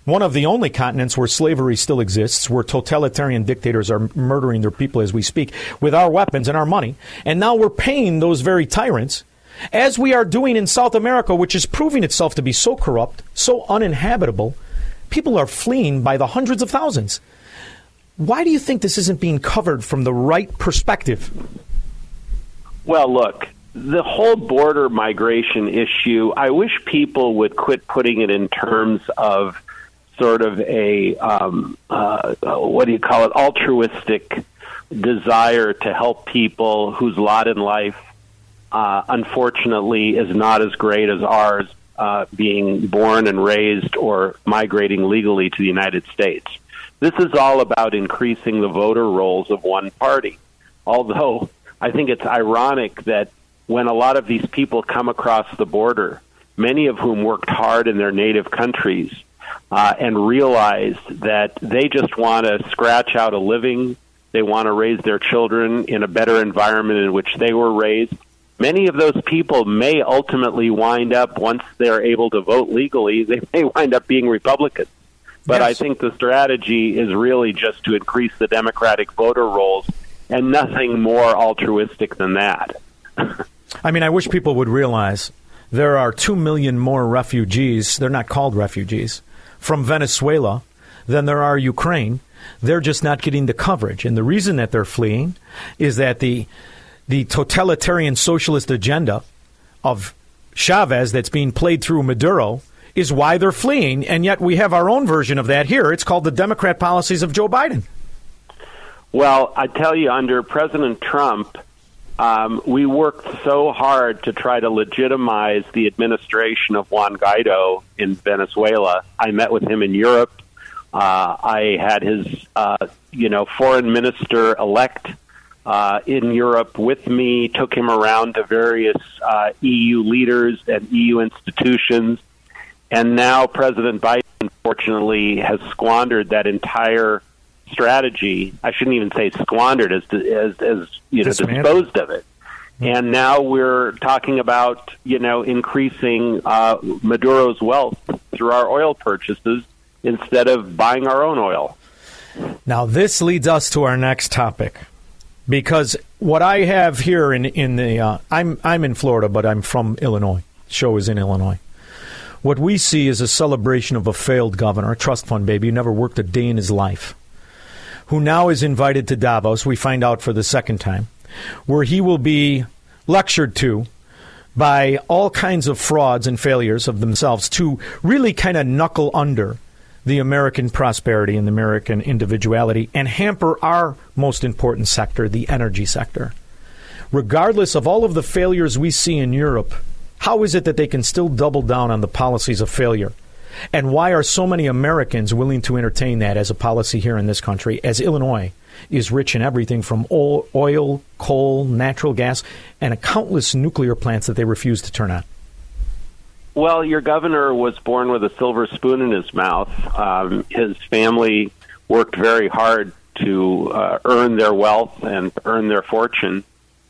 One of the only continents where slavery still exists, where totalitarian dictators are murdering their people as we speak with our weapons and our money. And now we're paying those very tyrants, as we are doing in South America, which is proving itself to be so corrupt, so uninhabitable. People are fleeing by the hundreds of thousands. Why do you think this isn't being covered from the right perspective? Well, look, the whole border migration issue, I wish people would quit putting it in terms of sort of a, um, uh, what do you call it, altruistic desire to help people whose lot in life, uh, unfortunately, is not as great as ours, uh, being born and raised or migrating legally to the United States. This is all about increasing the voter rolls of one party. Although I think it's ironic that when a lot of these people come across the border, many of whom worked hard in their native countries, uh, and realized that they just want to scratch out a living, they want to raise their children in a better environment in which they were raised. Many of those people may ultimately wind up, once they're able to vote legally, they may wind up being Republicans. But I think the strategy is really just to increase the Democratic voter rolls and nothing more altruistic than that. I mean, I wish people would realize there are 2 million more refugees, they're not called refugees, from Venezuela than there are Ukraine. They're just not getting the coverage. And the reason that they're fleeing is that the, the totalitarian socialist agenda of Chavez that's being played through Maduro is why they're fleeing, and yet we have our own version of that here. It's called the Democrat policies of Joe Biden. Well, I tell you, under President Trump, um, we worked so hard to try to legitimize the administration of Juan Guaido in Venezuela. I met with him in Europe. Uh, I had his, uh, you know, foreign minister elect uh, in Europe with me. Took him around to various uh, EU leaders and EU institutions, and now President Biden, unfortunately, has squandered that entire strategy. I shouldn't even say squandered, as as, as you know, disposed of it. And now we're talking about you know increasing uh, Maduro's wealth through our oil purchases instead of buying our own oil. Now, this leads us to our next topic because what I have here in in the uh, I'm I'm in Florida, but I'm from Illinois. Show is in Illinois. What we see is a celebration of a failed governor, a trust fund baby who never worked a day in his life, who now is invited to Davos. We find out for the second time, where he will be lectured to by all kinds of frauds and failures of themselves to really kind of knuckle under the American prosperity and the American individuality and hamper our most important sector, the energy sector. Regardless of all of the failures we see in Europe, how is it that they can still double down on the policies of failure? And why are so many Americans willing to entertain that as a policy here in this country, as Illinois is rich in everything from oil, coal, natural gas, and a countless nuclear plants that they refuse to turn on? Well, your governor was born with a silver spoon in his mouth. Um, his family worked very hard to uh, earn their wealth and earn their fortune.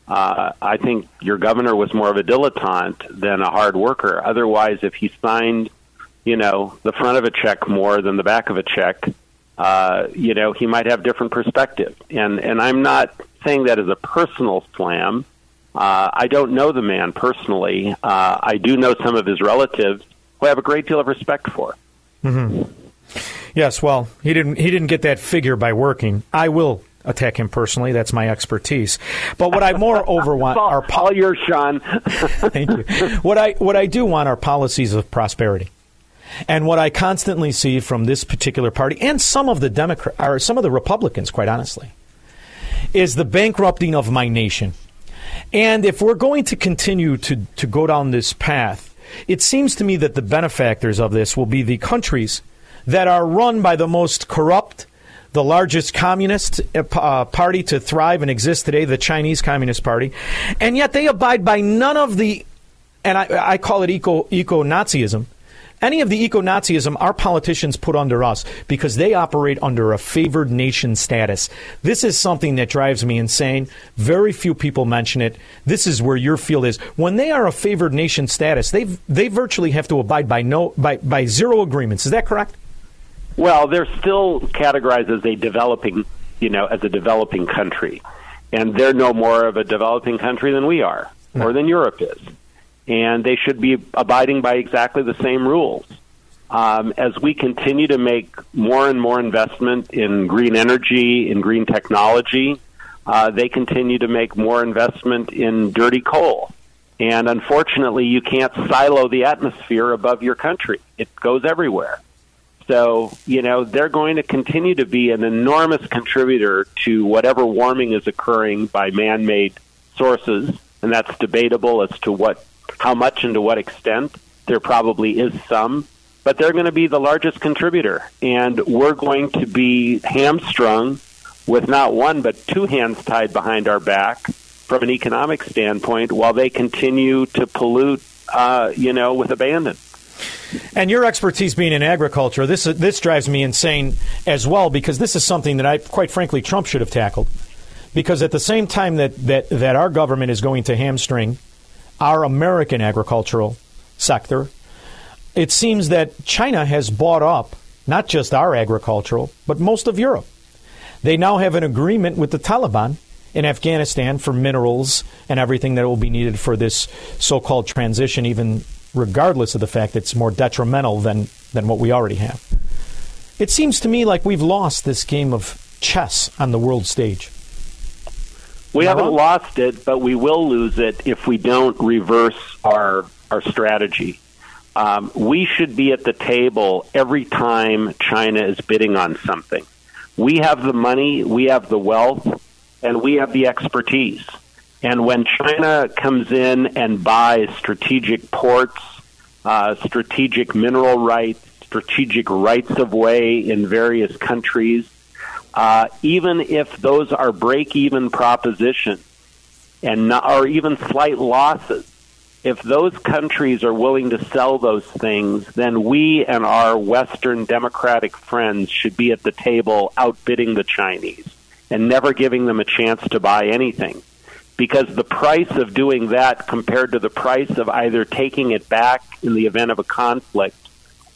Uh, I think your governor was more of a dilettante than a hard worker. Otherwise, if he signed, you know, the front of a check more than the back of a check, uh, you know, he might have different perspective. And and I'm not saying that as a personal slam. Uh, I don't know the man personally. Uh, I do know some of his relatives who I have a great deal of respect for. hmm Yes, well, he didn't. He didn't get that figure by working. I will attack him personally. That's my expertise. But what I moreover want are all yours, Sean. Thank you. What I what I do want are policies of prosperity. And what I constantly see from this particular party and some of the Democrat or some of the Republicans, quite honestly, is the bankrupting of my nation. And if we're going to continue to, to go down this path, it seems to me that the benefactors of this will be the countries that are run by the most corrupt, the largest communist uh, party to thrive and exist today, the Chinese Communist Party, and yet they abide by none of the, and I, I call it eco eco Nazism. Any of the eco Nazism our politicians put under us because they operate under a favored nation status. This is something that drives me insane. Very few people mention it. This is where your field is. When they are a favored nation status, they they virtually have to abide by no by, by zero agreements. Is that correct? Well, they're still categorized as a developing, you know, as a developing country, and they're no more of a developing country than we are, or than Europe is, and they should be abiding by exactly the same rules. Um, as we continue to make more and more investment in green energy, in green technology, uh, they continue to make more investment in dirty coal. And unfortunately, you can't silo the atmosphere above your country. It goes everywhere. So, you know, they're going to continue to be an enormous contributor to whatever warming is occurring by man made sources. And that's debatable as to what, how much and to what extent. There probably is some, but they're going to be the largest contributor. And we're going to be hamstrung with not one, but two hands tied behind our back from an economic standpoint while they continue to pollute, uh, you know, with abandon. And your expertise being in agriculture, this this drives me insane as well because this is something that I, quite frankly, Trump should have tackled. Because at the same time that, that, that our government is going to hamstring our American agricultural sector, it seems that China has bought up not just our agricultural, but most of Europe. They now have an agreement with the Taliban in Afghanistan for minerals and everything that will be needed for this so called transition, even regardless of the fact that it's more detrimental than, than what we already have. It seems to me like we've lost this game of chess on the world stage. We haven't wrong? lost it, but we will lose it if we don't reverse our our strategy. Um, we should be at the table every time China is bidding on something. We have the money, we have the wealth, and we have the expertise. And when China comes in and buys strategic ports, uh, strategic mineral rights, strategic rights of way in various countries, uh, even if those are break even propositions and not, or even slight losses, if those countries are willing to sell those things, then we and our Western democratic friends should be at the table outbidding the Chinese and never giving them a chance to buy anything. Because the price of doing that compared to the price of either taking it back in the event of a conflict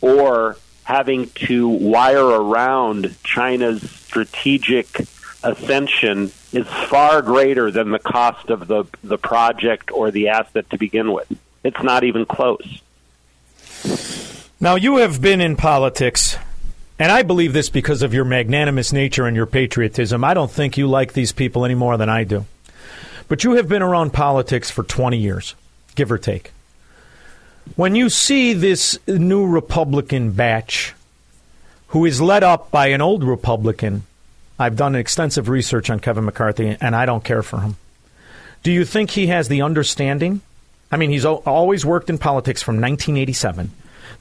or having to wire around China's strategic ascension is far greater than the cost of the, the project or the asset to begin with. It's not even close. Now, you have been in politics, and I believe this because of your magnanimous nature and your patriotism. I don't think you like these people any more than I do. But you have been around politics for 20 years, give or take. When you see this new Republican batch, who is led up by an old Republican, I've done extensive research on Kevin McCarthy, and I don't care for him. Do you think he has the understanding? I mean, he's always worked in politics from 1987.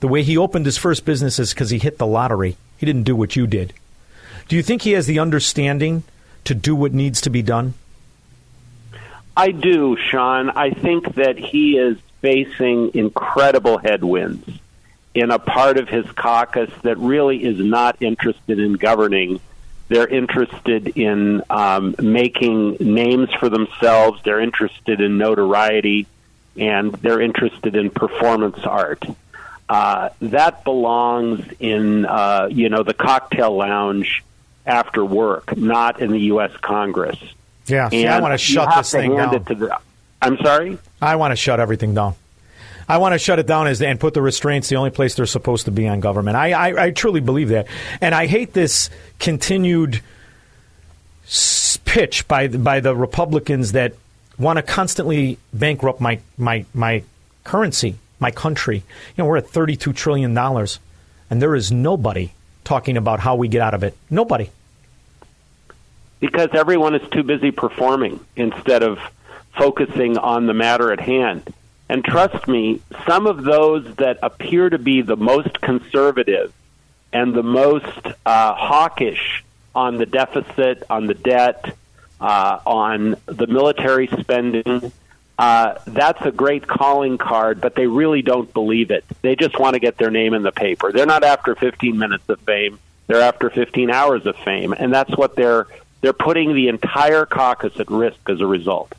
The way he opened his first business is because he hit the lottery. He didn't do what you did. Do you think he has the understanding to do what needs to be done? I do, Sean. I think that he is facing incredible headwinds in a part of his caucus that really is not interested in governing. They're interested in um, making names for themselves. They're interested in notoriety, and they're interested in performance art. Uh, that belongs in, uh, you know, the cocktail lounge after work, not in the U.S. Congress. Yeah, see, I want to shut this thing down. the- I'm sorry. I want to shut everything down. I want to shut it down as, and put the restraints the only place they're supposed to be on government. I, I, I truly believe that, and I hate this continued pitch by the, by the Republicans that want to constantly bankrupt my my my currency, my country. You know, we're at thirty two trillion dollars, and there is nobody talking about how we get out of it. Nobody. because everyone is too busy performing instead of focusing on the matter at hand. And trust me, some of those that appear to be the most conservative and the most uh, hawkish on the deficit, on the debt, uh, on the military spending, uh, that's a great calling card, but they really don't believe it. They just want to get their name in the paper. They're not after 15 minutes of fame. They're after 15 hours of fame, and that's what they're they're putting the entire caucus at risk as a result.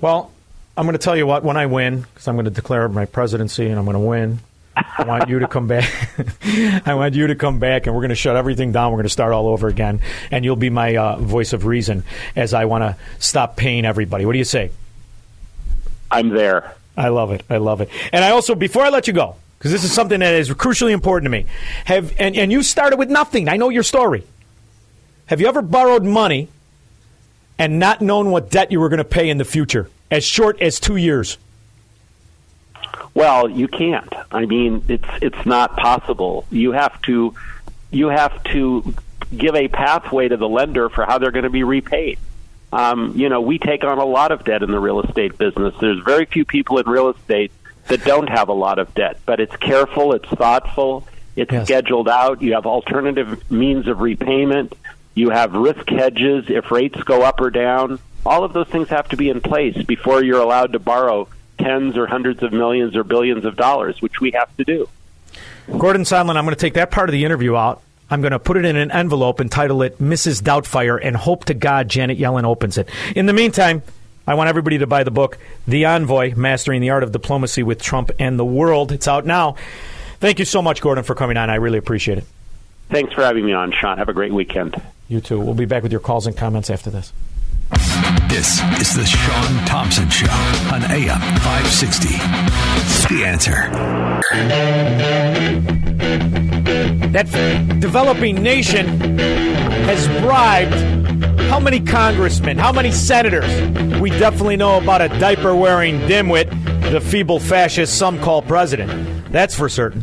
Well, I'm going to tell you what when I win because I'm going to declare my presidency and I'm going to win. I want you to come back. I want you to come back, and we're going to shut everything down. We're going to start all over again, and you'll be my uh, voice of reason as I want to stop paying everybody. What do you say? I'm there. I love it. I love it. And I also, before I let you go, because this is something that is crucially important to me, have and, and you started with nothing. I know your story. Have you ever borrowed money and not known what debt you were going to pay in the future, as short as two years? Well, you can't. I mean, it's it's not possible. You have to you have to give a pathway to the lender for how they're going to be repaid. Um, you know, we take on a lot of debt in the real estate business. There's very few people in real estate that don't have a lot of debt, but it's careful, it's thoughtful, it's scheduled out. You have alternative means of repayment. You have risk hedges if rates go up or down. All of those things have to be in place before you're allowed to borrow tens or hundreds of millions or billions of dollars, which we have to do. Gordon Sondland, I'm going to take that part of the interview out. I'm going to put it in an envelope and title it Mrs. Doubtfire and hope to God Janet Yellen opens it. In the meantime, I want everybody to buy the book, The Envoy Mastering the Art of Diplomacy with Trump and the World. It's out now. Thank you so much, Gordon, for coming on. I really appreciate it. Thanks for having me on, Sean. Have a great weekend. You too. We'll be back with your calls and comments after this. This is the Sean Thompson Show on AM 560. The answer. That developing nation has bribed How many congressmen? How many senators? We definitely know about a diaper wearing dimwit, the feeble fascist some call president. That's for certain.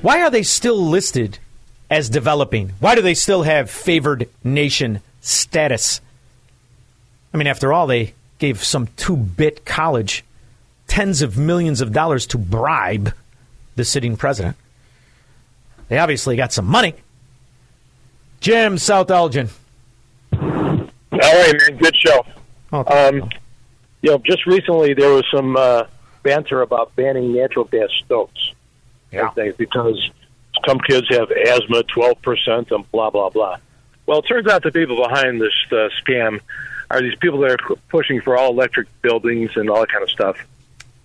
Why are they still listed as developing? Why do they still have favored nation status? I mean, after all, they gave some two bit college tens of millions of dollars to bribe the sitting president. They obviously got some money. Jim South Elgin. All right, man. Good show. Um, you know, just recently there was some uh, banter about banning natural gas stoves. Yeah. Because some kids have asthma, twelve percent, and blah blah blah. Well, it turns out the people behind this uh, scam are these people that are pushing for all electric buildings and all that kind of stuff.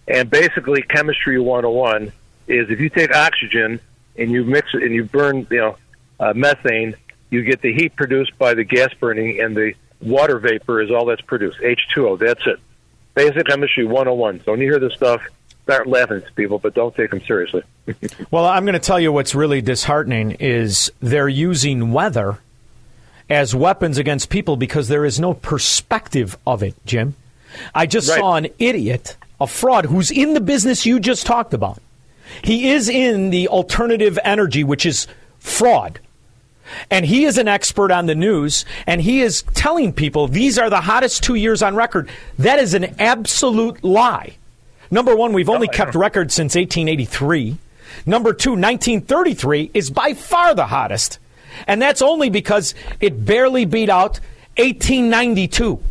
And basically, chemistry 101 is if you take oxygen and you mix it and you burn, you know, uh, methane, you get the heat produced by the gas burning, and the water vapor is all that's produced. H2O. That's it. Basic chemistry 101. So when you hear this stuff, start laughing at people, but don't take them seriously. Well, I'm going to tell you what's really disheartening is they're using weather as weapons against people because there is no perspective of it, Jim. I just Right. saw an idiot, a fraud, who's in the business you just talked about. He is in the alternative energy, which is fraud. And he is an expert on the news, and he is telling people these are the hottest two years on record. That is an absolute lie. Number one, we've only kept records since 1883. Number two, 1933 is by far the hottest. And that's only because it barely beat out 1892.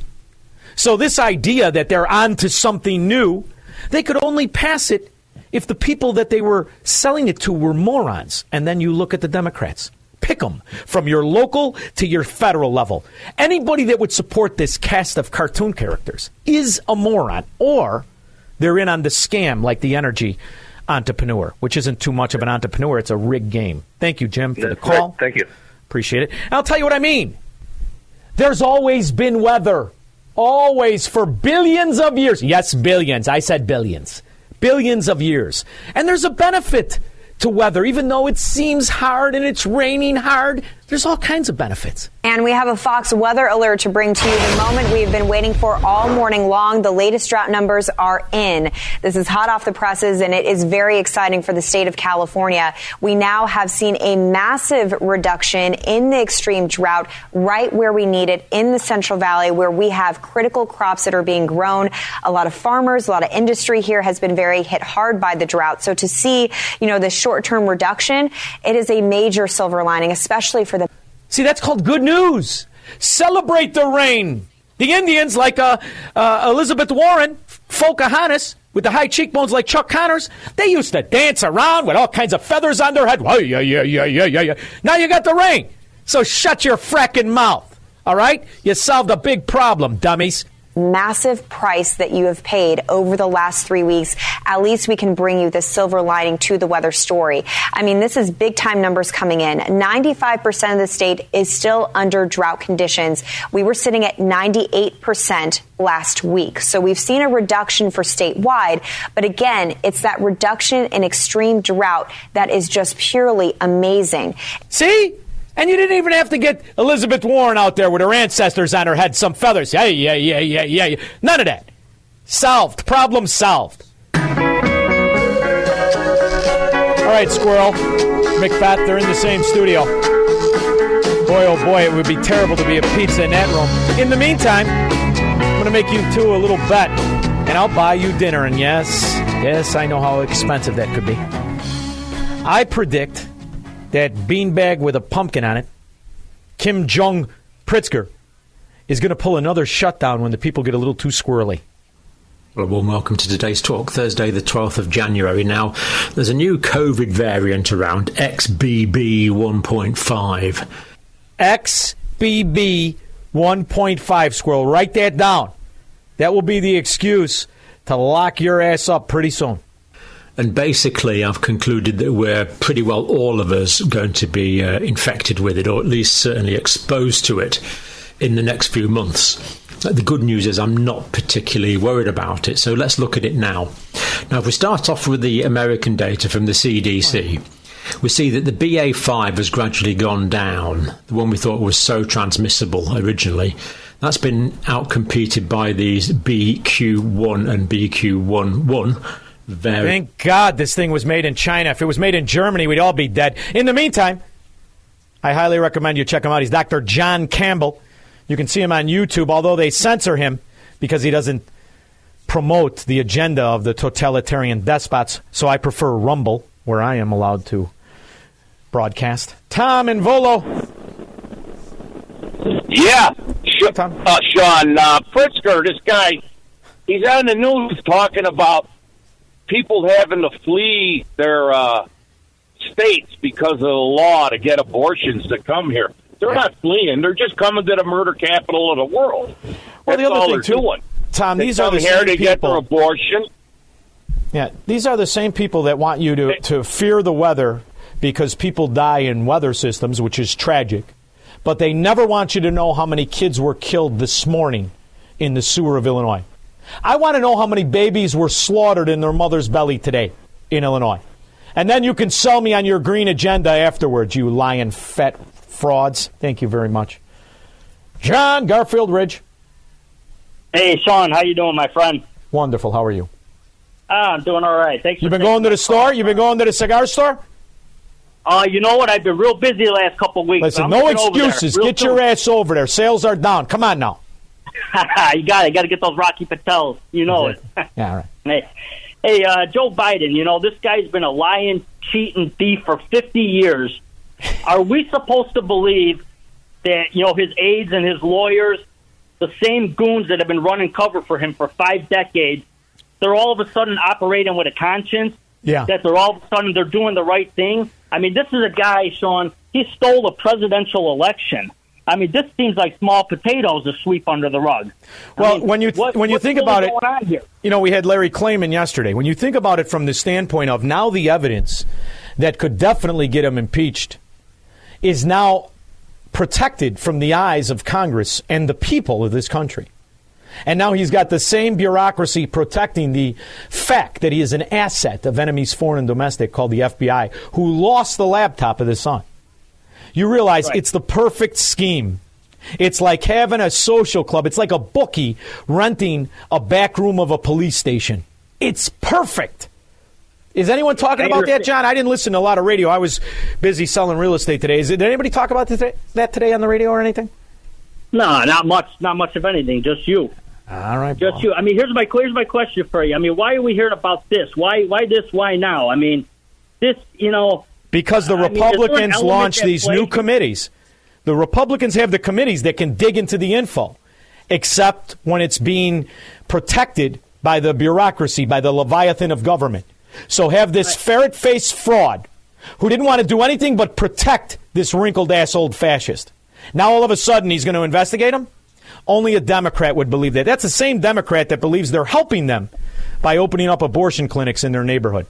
So this idea that they're on to something new, they could only pass it if the people that they were selling it to were morons. And then you look at the Democrats. Pick them from your local to your federal level. Anybody that would support this cast of cartoon characters is a moron, or they're in on the scam like the energy entrepreneur, which isn't too much of an entrepreneur. It's a rigged game. Thank you, Jim, for the That's right. call. Thank you. Appreciate it. And I'll tell you what I mean. There's always been weather. Always for billions of years. Yes, billions. I said billions. Billions of years. And there's a benefit to weather. Even though it seems hard and it's raining hard, there's all kinds of benefits. And we have a Fox weather alert to bring to you the moment we've been waiting for all morning long. The latest drought numbers are in. This is hot off the presses and it is very exciting for the state of California. We now have seen a massive reduction in the extreme drought right where we need it in the Central Valley where we have critical crops that are being grown. A lot of farmers, a lot of industry here has been very hit hard by the drought. So to see, you know, the short-term reduction, it is a major silver lining, especially for See, that's called good news. Celebrate the rain. The Indians, like uh, uh, Elizabeth Warren, Pocahontas, with the high cheekbones like Chuck Connors, they used to dance around with all kinds of feathers on their head. Oh, yeah, yeah, yeah, yeah, yeah, yeah. Now you got the rain. So shut your fracking mouth. All right? You solved a big problem, dummies. Massive price that you have paid over the last three weeks, at least we can bring you the silver lining to the weather story. I mean, this is big time numbers coming in. 95% of the state is still under drought conditions. We were sitting at 98% last week. So we've seen a reduction for statewide. But again, it's that reduction in extreme drought that is just purely amazing. See? And you didn't even have to get Elizabeth Warren out there with her ancestors on her head, some feathers. Yeah, yeah, yeah, yeah, yeah. None of that. Solved. Problem solved. All right, Squirrel. McFat, they're in the same studio. Boy, oh boy, it would be terrible to be a pizza in that room. In the meantime, I'm going to make you two a little bet, and I'll buy you dinner. And yes, yes, I know how expensive that could be. I predict that beanbag with a pumpkin on it, Kim Jong Pritzker, is going to pull another shutdown when the people get a little too squirrely. Well, a warm welcome to today's talk, Thursday, the 12th of January. Now, there's a new COVID variant around, XBB 1.5. XBB 1.5 squirrel. Write that down. That will be the excuse to lock your ass up pretty soon. And basically, I've concluded that we're pretty well all of us going to be uh, infected with it, or at least certainly exposed to it in the next few months. The good news is I'm not particularly worried about it, so let's look at it now. Now, if we start off with the American data from the CDC, we see that the BA5 has gradually gone down. The one we thought was so transmissible originally. That's been outcompeted by these BQ1 and BQ11 very Thank God this thing was made in China. If it was made in Germany, we'd all be dead. In the meantime, I highly recommend you check him out. He's Dr. John Campbell. You can see him on YouTube, although they censor him because he doesn't promote the agenda of the totalitarian despots. So I prefer Rumble, where I am allowed to broadcast. Tom and Volo. Yeah, Sh- uh, Sean uh, Pritzker, this guy, he's on the news talking about people having to flee their uh, states because of the law to get abortions to come here. They're not fleeing; they're just coming to the murder capital of the world. Well, That's the other thing, too, doing. Tom, They these are the here same to get their people- abortion. Yeah, these are the same people that want you to, to fear the weather because people die in weather systems, which is tragic. But they never want you to know how many kids were killed this morning in the sewer of Illinois. I want to know how many babies were slaughtered in their mother's belly today in Illinois. And then you can sell me on your green agenda afterwards, you lying fat frauds. Thank you very much. John Garfield Ridge. Hey, Sean, how you doing, my friend? Wonderful. How are you? Ah, I'm doing all right. Thanks. You've been going to the store? You've been going to the cigar store? Uh, you know what? I've been real busy the last couple of weeks. Listen, no getting over there excuses. Get your ass over there. Sales are down. Come on now. you got it. Got to get those Rocky Patels. You know it. Yeah, right. hey, hey, uh, Joe Biden. You know this guy's been a lying, cheating thief for 50 years. Are we supposed to believe that you know his aides and his lawyers, the same goons that have been running cover for him for five decades, they're all of a sudden operating with a conscience? Yeah. That they're all of a sudden they're doing the right thing. I mean, this is a guy, Sean. He stole a presidential election. I mean, this seems like small potatoes to sweep under the rug. I Well, mean, when you what- when you think really about it, going on here? you know, we had Larry Klayman yesterday. When you think about it from the standpoint of now the evidence that could definitely get him impeached is now protected from the eyes of Congress and the people of this country. And now he's got the same bureaucracy protecting the fact that he is an asset of enemies, foreign and domestic, called the FBI, who lost the laptop of the son. You realize it's the perfect scheme. It's like having a social club. It's like a bookie renting a back room of a police station. It's perfect. Is anyone talking about that. John? I didn't listen to a lot of radio. I was busy selling real estate today. Is, did anybody talk about that today on the radio or anything? No, not much. Not much of anything. Just you. All right, Just you. I mean, here's my here's my question for you. I mean, why are we hearing about this? Why why this? Why now? I mean, this. You know, Because the I mean, an Republicans element launched at these new committees. The Republicans have the committees that can dig into the info, except when it's being protected by the bureaucracy, by the Leviathan of government. So have this ferret faced fraud who didn't want to do anything but protect this wrinkled ass old fascist. Now all of a sudden he's going to investigate him? Only a Democrat would believe that. That's the same Democrat that believes they're helping them by opening up abortion clinics in their neighborhood.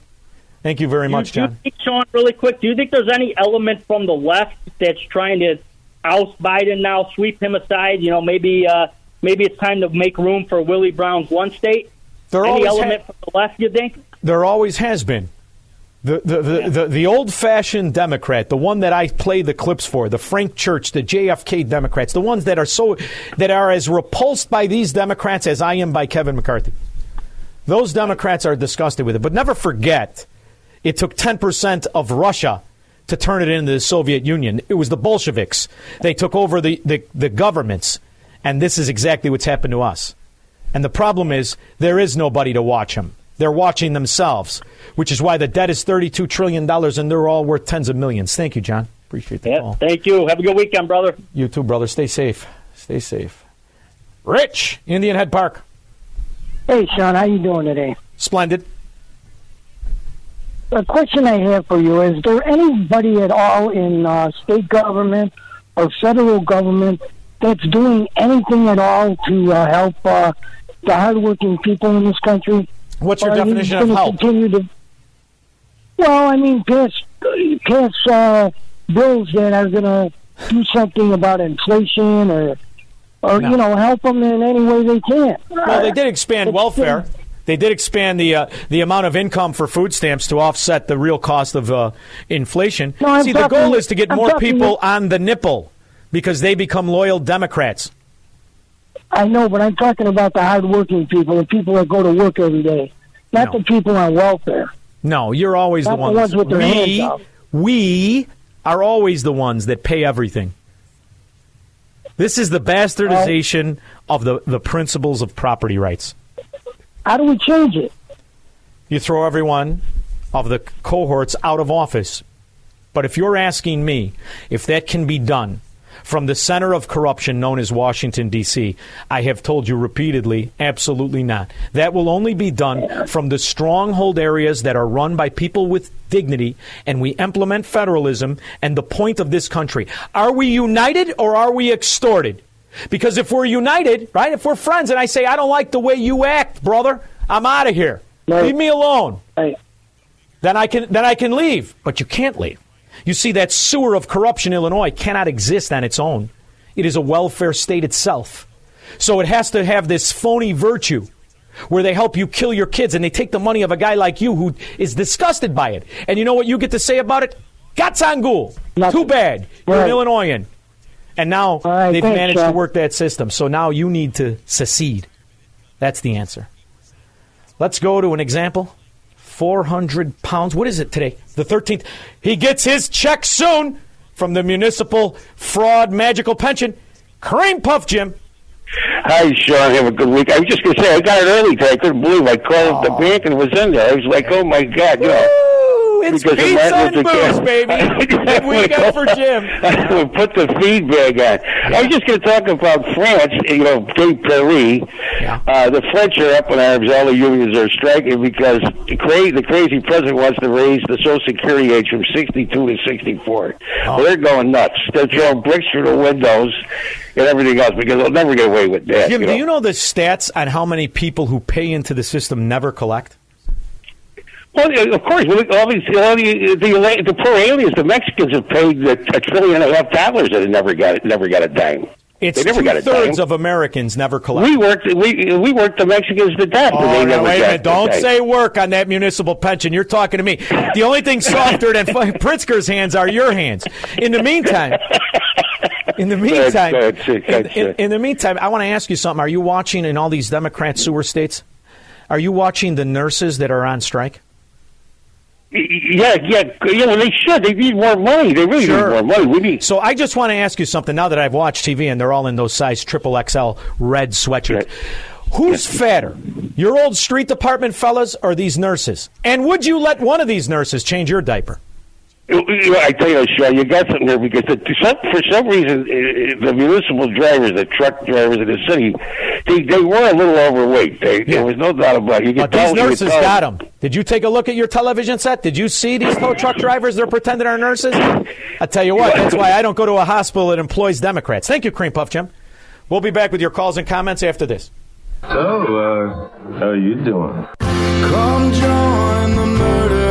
Thank you very much, do you John. think, Sean, really quick, do you think there's any element from the left that's trying to oust Biden now, sweep him aside? You know, maybe uh, maybe it's time to make room for Willie Brown's one state. There any element from the left, you think? There always has been. The, the, the, the, the old fashioned Democrat, the one that I play the clips for, the Frank Church, the JFK Democrats, the ones that are so that are as repulsed by these Democrats as I am by Kevin McCarthy. Those Democrats are disgusted with it. But never forget, it took 10% of Russia to turn it into the Soviet Union. It was the Bolsheviks. They took over the, the, the governments. And this is exactly what's happened to us. And the problem is, there is nobody to watch them. They're watching themselves, which is why the debt is $32 trillion and they're all worth tens of millions. Thank you, John. Appreciate the call. Thank you. Have a good weekend, brother. You too, brother. Stay safe. Stay safe. Rich, Indian Head Park. Hey, Sean, how you doing today? Splendid. A question I have for you is: there anybody at all in uh, state government or federal government that's doing anything at all to uh, help uh, the hardworking people in this country? What's your Or definition of help? To, well, I mean, pass pass uh, bills that are going to do something about inflation or. Or No. you know, help them in any way they can. Well, they did expand welfare. They did expand the uh, the amount of income for food stamps to offset the real cost of uh, inflation. No, See, the goal is to get I'm more people on the nipple because they become loyal Democrats. I know, but I'm talking about the hardworking people, the people that go to work every day, not the people on welfare. No, you're always Not the the ones. ones with their we, hands we are always the ones that pay everything. This is the bastardization of the, the principles of property rights. How do we change it? You throw everyone of the cohorts out of office. But if you're asking me if that can be done from the center of corruption known as Washington, D.C., I have told you repeatedly, absolutely not. That will only be done from the stronghold areas that are run by people with dignity, and we implement federalism and the point of this country. Are we united or are we extorted? Because if we're united, right, if we're friends and I say, I don't like the way you act, brother, I'm out of here. Leave me alone. Then I can then I can leave. But you can't leave. You see, that sewer of corruption, Illinois, cannot exist on its own. It is a welfare state itself. So it has to have this phony virtue where they help you kill your kids and they take the money of a guy like you who is disgusted by it. And you know what you get to say about it? Gatsangul. Too bad. You're an Right. Illinoisan. And now they've thanks, managed to work that system. So now you need to secede. That's the answer. Let's go to an example. 400 pounds. What is it today? The 13th. He gets his check soon from the municipal fraud magical pension. Cream Puff Jim. Hi, Sean. Have a good week. I was just going to say, I got it early today. I couldn't believe. I called up the bank and it was in there. I was like, oh, my God. You know, it's because pizza and booze, King. baby. we weekend for Jim. Would put the feedback on. I was just going to talk about France. You know, Dave Paris. Uh, the French are up in arms. All the unions are striking because the, cra- the crazy president wants to raise the Social Security age from 62 to 64. Oh. Well, they're going nuts. They're throwing bricks through the windows and everything else because they'll never get away with that. Jim, you do you know the stats on how many people who pay into the system never collect? Well, of course. Well, all these, all the, the, the poor aliens, the Mexicans have paid a, a trillion and a half dollars and never got it. Never got a dime. It's they never got a thirds dime. of Americans never collect. we worked. We we worked the Mexicans to death. Oh, no, wait a minute. Don't say work on that municipal pension. You're talking to me. The only thing softer than Pritzker's hands are your hands. In the meantime, in the meantime, That's- that's it, in, in- in the meantime, I want to ask you something. Are you watching in all these Democrat sewer states? Are you watching the nurses that are on strike? Yeah, yeah, yeah. Well, they should. They need more money. They really Sure. need more money. We need. So I just want to ask you something. Now that I've watched TV and they're all in those size triple XL red sweatshirts, who's fatter, your old street department fellas or these nurses? And would you let one of these nurses change your diaper? You know, I tell you, Sean, you got something there because the, some, for some reason, uh, the municipal drivers, the truck drivers in the city, they, they were a little overweight. They, There was no doubt about it. You But could these tell, you nurses got them. Did you take a look at your television set? Did you see these tow truck drivers? They're pretending are nurses. I tell you what, that's why I don't go to a hospital that employs Democrats. Thank you, Cream Puff Jim. We'll be back with your calls and comments after this. So, uh, how are you doing? Come join the murder.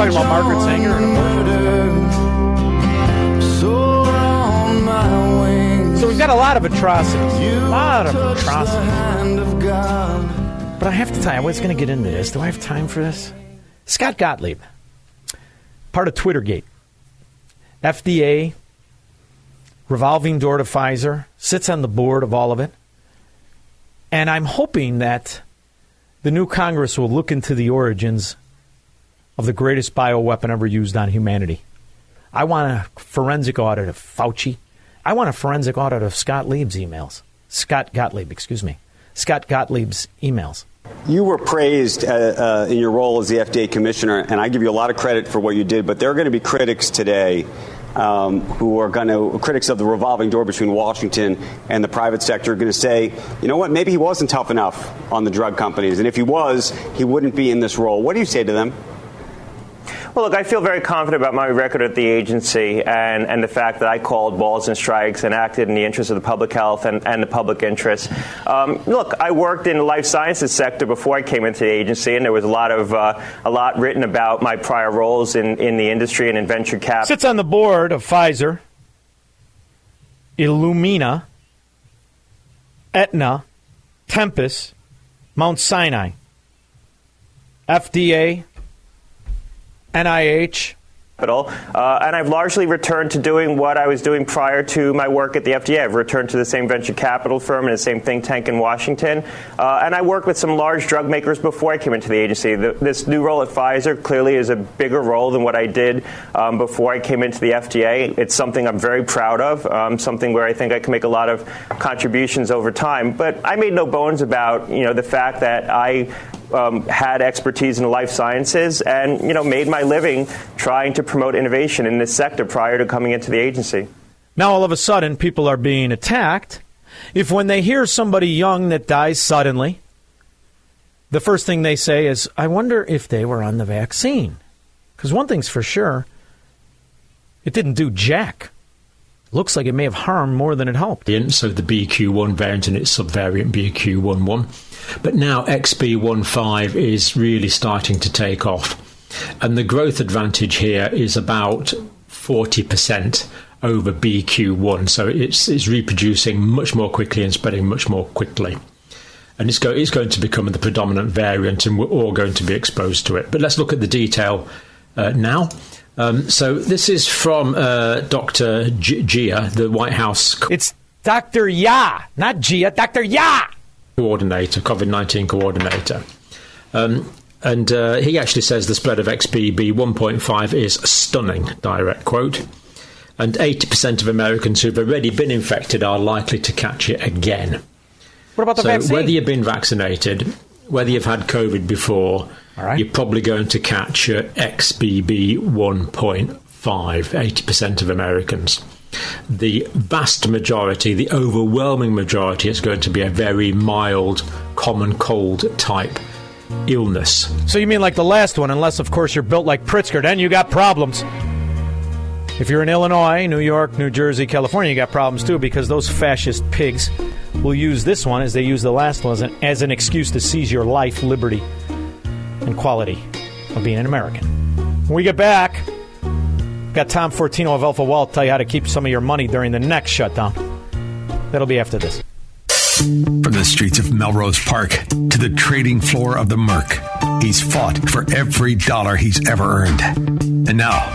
Talking about Margaret Sanger and So we've got a lot of atrocities. A lot of atrocities. But I have to tell you, I was going to get into this. Do I have time for this? Scott Gottlieb, part of Twittergate, FDA, revolving door to Pfizer, sits on the board of all of it. And I'm hoping that the new Congress will look into the origins of the greatest bioweapon ever used on humanity. I want a forensic audit of Fauci. I want a forensic audit of Scott Lieb's emails. Scott Gottlieb, excuse me. Scott Gottlieb's emails. You were praised uh, uh, in your role as the FDA commissioner, and I give you a lot of credit for what you did. But there are going to be critics today um, who are going to critics of the revolving door between Washington and the private sector are going to say, you know what, maybe he wasn't tough enough on the drug companies, and if he was, he wouldn't be in this role. What do you say to them? Well, look, I feel very confident about my record at the agency and, and the fact that I called balls and strikes and acted in the interest of the public health and, and the public interest. Um, look, I worked in the life sciences sector before I came into the agency, and there was a lot of uh, a lot written about my prior roles in, in the industry and in venture capital. Sits on the board of Pfizer, Illumina, Aetna, Tempus, Mount Sinai, FDA, NIH. Uh, and I've largely returned to doing what I was doing prior to my work at the FDA. I've returned to the same venture capital firm and the same think tank in Washington. Uh, and I worked with some large drug makers before I came into the agency. The, this new role at Pfizer clearly is a bigger role than what I did um, before I came into the FDA. It's something I'm very proud of, um, something where I think I can make a lot of contributions over time. But I made no bones about you know the fact that I um, had expertise in life sciences and you know made my living trying to promote innovation in this sector prior to coming into the agency. Now all of a sudden people are being attacked. If when they hear somebody young that dies suddenly, the first thing they say is, "I wonder if they were on the vaccine," because one thing's for sure, it didn't do jack. Looks like it may have harmed more than it helped. So the BQ1 variant and its subvariant BQ11 but now XB15 is really starting to take off. And the growth advantage here is about 40% over BQ1. So it's, it's reproducing much more quickly and spreading much more quickly. And it's, go, it's going to become the predominant variant, and we're all going to be exposed to it. But let's look at the detail uh, now. Um, so this is from uh, Dr. G- Gia, the White House. It's Dr. Ya, not Gia, Dr. Ya coordinator, COVID 19 coordinator. Um, and uh, he actually says the spread of XBB 1.5 is stunning, direct quote. And 80% of Americans who've already been infected are likely to catch it again. What about the so vaccine? whether you've been vaccinated, whether you've had COVID before, you're probably going to catch uh, XBB 1.5, 80% of Americans the vast majority, the overwhelming majority, is going to be a very mild, common cold type illness. So you mean like the last one, unless of course you're built like Pritzker, then you got problems. If you're in Illinois, New York, New Jersey, California, you got problems too because those fascist pigs will use this one as they use the last one as an, as an excuse to seize your life, liberty, and quality of being an American. When we get back, Got Tom Fortino of Alpha Wealth tell you how to keep some of your money during the next shutdown. That'll be after this. From the streets of Melrose Park to the trading floor of the Merc, he's fought for every dollar he's ever earned. And now,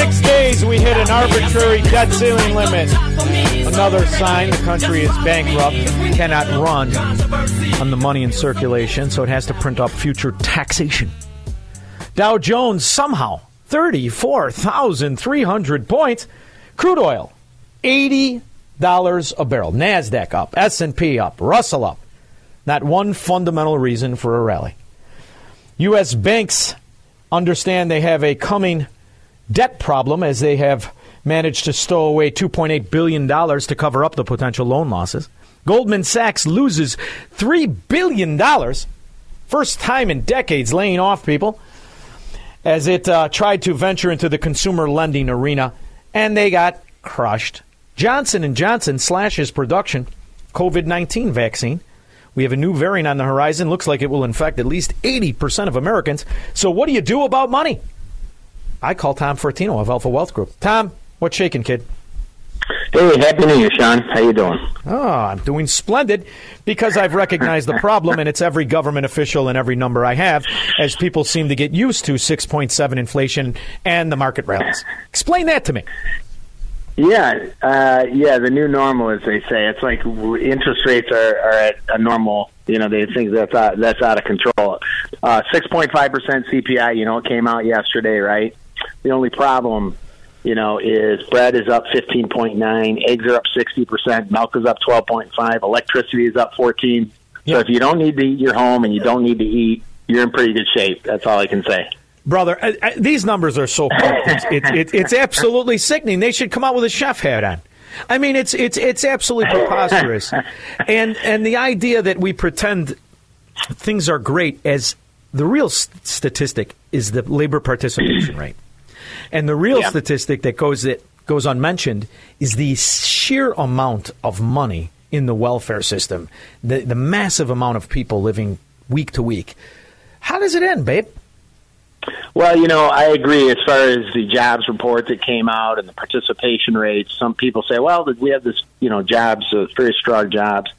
Six days we hit an arbitrary debt ceiling limit. Another sign the country is bankrupt, cannot run on the money in circulation, so it has to print up future taxation. Dow Jones somehow 34,300 points. Crude oil $80 a barrel. Nasdaq up, S&P up, Russell up. Not one fundamental reason for a rally. US banks understand they have a coming debt problem as they have managed to stow away $2.8 billion to cover up the potential loan losses. Goldman Sachs loses $3 billion, first time in decades laying off people, as it uh, tried to venture into the consumer lending arena, and they got crushed. Johnson & Johnson slashes production COVID-19 vaccine. We have a new variant on the horizon. Looks like it will infect at least 80% of Americans. So what do you do about money? I call Tom Fortino of Alpha Wealth Group. Tom, what's shaking, kid? Hey, happy New Year, Sean. How you doing? Oh, I'm doing splendid because I've recognized the problem, and it's every government official and every number I have, as people seem to get used to 6.7 inflation and the market rallies. Explain that to me. Yeah, uh, yeah. The new normal, as they say, it's like interest rates are, are at a normal. You know, they think that's out, that's out of control. Uh, Six point five percent CPI. You know, it came out yesterday, right? The only problem you know, is bread is up 15.9, eggs are up 60%, milk is up 12.5, electricity is up 14. So if you don't need to eat your home and you don't need to eat, you're in pretty good shape. That's all I can say. Brother, uh, uh, these numbers are so it's, it's, it's, it's absolutely sickening. They should come out with a chef hat on. I mean, it's it's it's absolutely preposterous, and and the idea that we pretend things are great as the real s- statistic is the labor participation rate, and the real statistic that goes that goes unmentioned is the sheer amount of money in the welfare system, the the massive amount of people living week to week. How does it end, babe? Well, you know, I agree as far as the jobs report that came out and the participation rates. Some people say, well, we have this, you know, jobs, uh, very strong jobs.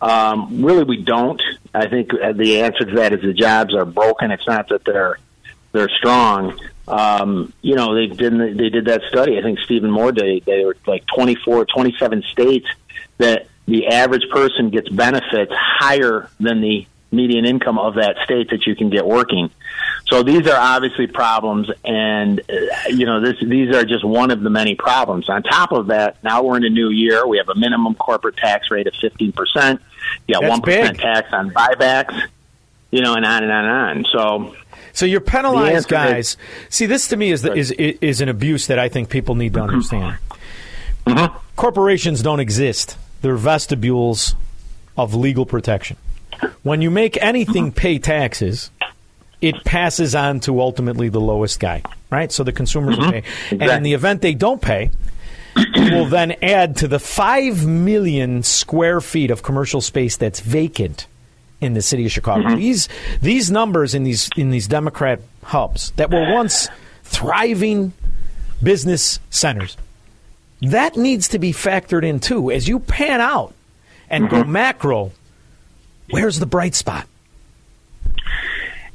Um, really, we don't. I think uh, the answer to that is the jobs are broken. It's not that they're they're strong. Um, you know, they did they did that study. I think Stephen Moore did. They were like 24, 27 states that the average person gets benefits higher than the median income of that state that you can get working. So these are obviously problems, and uh, you know this, these are just one of the many problems. On top of that, now we're in a new year. We have a minimum corporate tax rate of fifteen percent. You got one percent tax on buybacks. You know, and on and on and on. So So you're penalized guys. See, this to me is, the, is is an abuse that I think people need to understand. Mm-hmm. Corporations don't exist; they're vestibules of legal protection. When you make anything mm-hmm. pay taxes, it passes on to ultimately the lowest guy, right? So the consumers will pay, and in the event they don't pay, it will then add to the five million square feet of commercial space that's vacant in the city of Chicago. Mm-hmm. These these numbers in these in these Democrat hubs that were once thriving business centers. That needs to be factored in too. As you pan out and go mm-hmm. macro, where's the bright spot?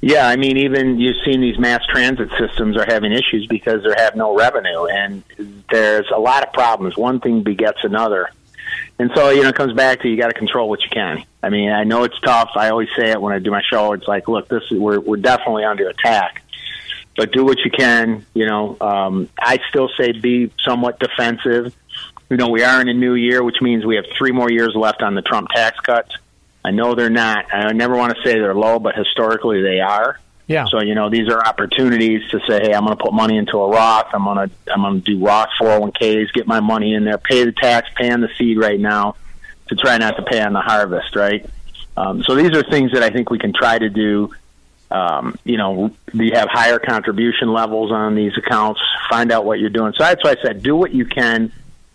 Yeah, I mean, even you've seen these mass transit systems are having issues because they have no revenue, and there's a lot of problems. One thing begets another, and so you know, it comes back to you got to control what you can. I mean, I know it's tough. I always say it when I do my show. It's like, look, this is we're we're definitely under attack, but do what you can. You know, um, I still say be somewhat defensive. You know, we are in a new year, which means we have three more years left on the Trump tax cuts. I know they're not. I never want to say they're low, but historically they are. Yeah. So you know these are opportunities to say, hey, I'm going to put money into a Roth. I'm going to I'm going to do Roth 401ks, get my money in there, pay the tax, pay on the seed right now, to try not to pay on the harvest. Right. Um, so these are things that I think we can try to do. Um, you know, you have higher contribution levels on these accounts. Find out what you're doing. So that's why I said, do what you can.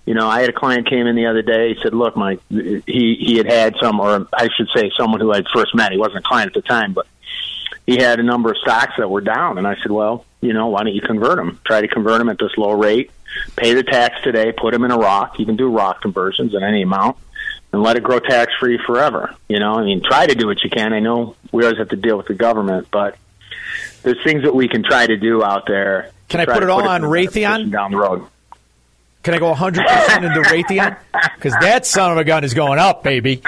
You know, I had a client came in the other day. He said, "Look, Mike, he he had had some, or I should say, someone who I would first met. He wasn't a client at the time, but he had a number of stocks that were down, and I said, "Well, you know, why don't you convert them? Try to convert them at this low rate. Pay the tax today. Put them in a Roth. You can do Roth conversions at any amount, and let it grow tax free forever. You know, I mean, try to do what you can. I know we always have to deal with the government, but there's things that we can try to do out there. Can I put it all in on better Raytheon? down the road? Can I go 100% into Raytheon? Because that son of a gun is going up, baby.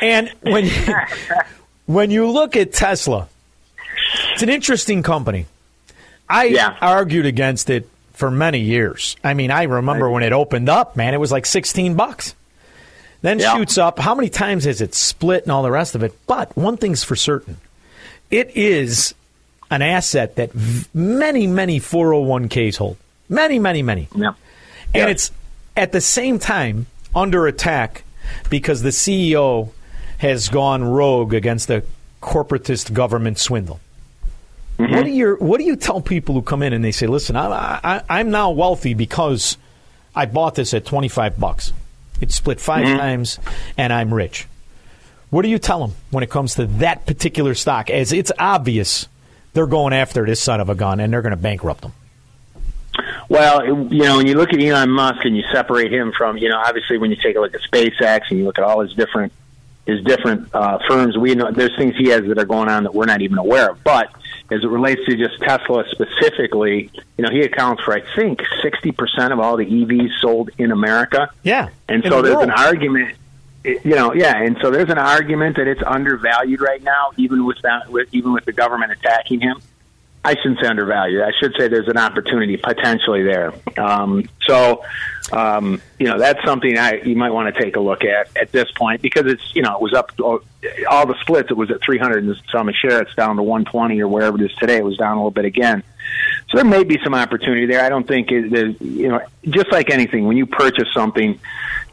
And when you, when you look at Tesla, it's an interesting company. I argued against it for many years. I mean, I remember when it opened up, man, it was like 16 bucks. Then Yeah. shoots up. How many times has it split and all the rest of it? But one thing's for certain. It is an asset that v- many, many 401ks hold. Many, many, many. Yeah. And it's at the same time under attack because the CEO has gone rogue against the corporatist government swindle. Mm-hmm. What do you What do you tell people who come in and they say, "Listen, I, I, I'm now wealthy because I bought this at 25 bucks. It split 5 Mhm. times, and I'm rich." What do you tell them when it comes to that particular stock? As it's obvious, they're going after this son of a gun, and they're going to bankrupt them. Well, you know, when you look at Elon Musk and you separate him from, you know, obviously when you take a look at SpaceX and you look at all his different his different uh, firms, we know there's things he has that are going on that we're not even aware of. But as it relates to just Tesla specifically, you know, he accounts for I think sixty percent of all the EVs sold in America. Yeah, and so the there's world. an argument. You know, yeah, and so there's an argument that it's undervalued right now, even with that, with even with the government attacking him. I shouldn't say undervalued. I should say there's an opportunity potentially there. Um, so, um, you know, that's something I you might want to take a look at at this point because it's you know it was up all the splits. It was at 300 and some a share. It's down to 120 or wherever it is today. It was down a little bit again. So there may be some opportunity there. I don't think it, there's you know just like anything when you purchase something,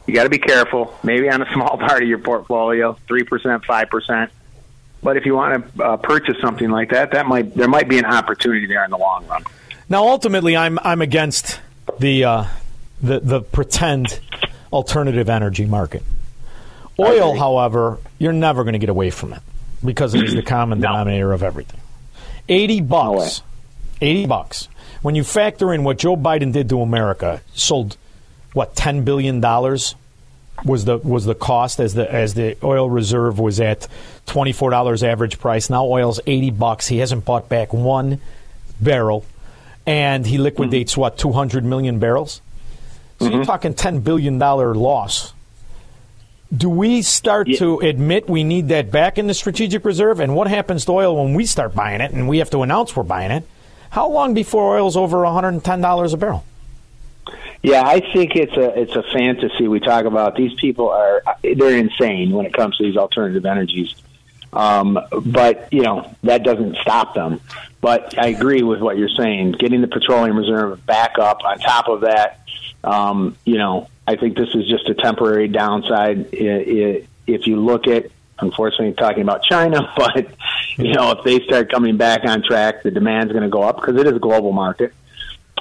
you got to be careful. Maybe on a small part of your portfolio, three percent, five percent. But if you want to uh, purchase something like that, that might there might be an opportunity there in the long run. Now, ultimately, I'm I'm against the uh, the the pretend alternative energy market. Oil, however, you're never going to get away from it because it is the common denominator of everything. Eighty bucks, eighty bucks. When you factor in what Joe Biden did to America, sold what ten billion dollars was the was the cost as the as the oil reserve was at twenty four dollars average price. Now oil's eighty bucks. He hasn't bought back one barrel, and he liquidates mm-hmm. what two hundred million barrels. So you're mm-hmm. talking ten billion dollar loss. Do we start to admit we need that back in the strategic reserve? And what happens to oil when we start buying it and we have to announce we're buying it? How long before oil's over one hundred and ten dollars a barrel? Yeah, I think it's a it's a fantasy we talk about. These people are they're insane when it comes to these alternative energies. Um, but you know that doesn't stop them. But I agree with what you're saying. Getting the petroleum reserve back up. On top of that, um, you know, I think this is just a temporary downside. I- I- If you look at, unfortunately, talking about China, but you know, if they start coming back on track, the demand's going to go up because it is a global market.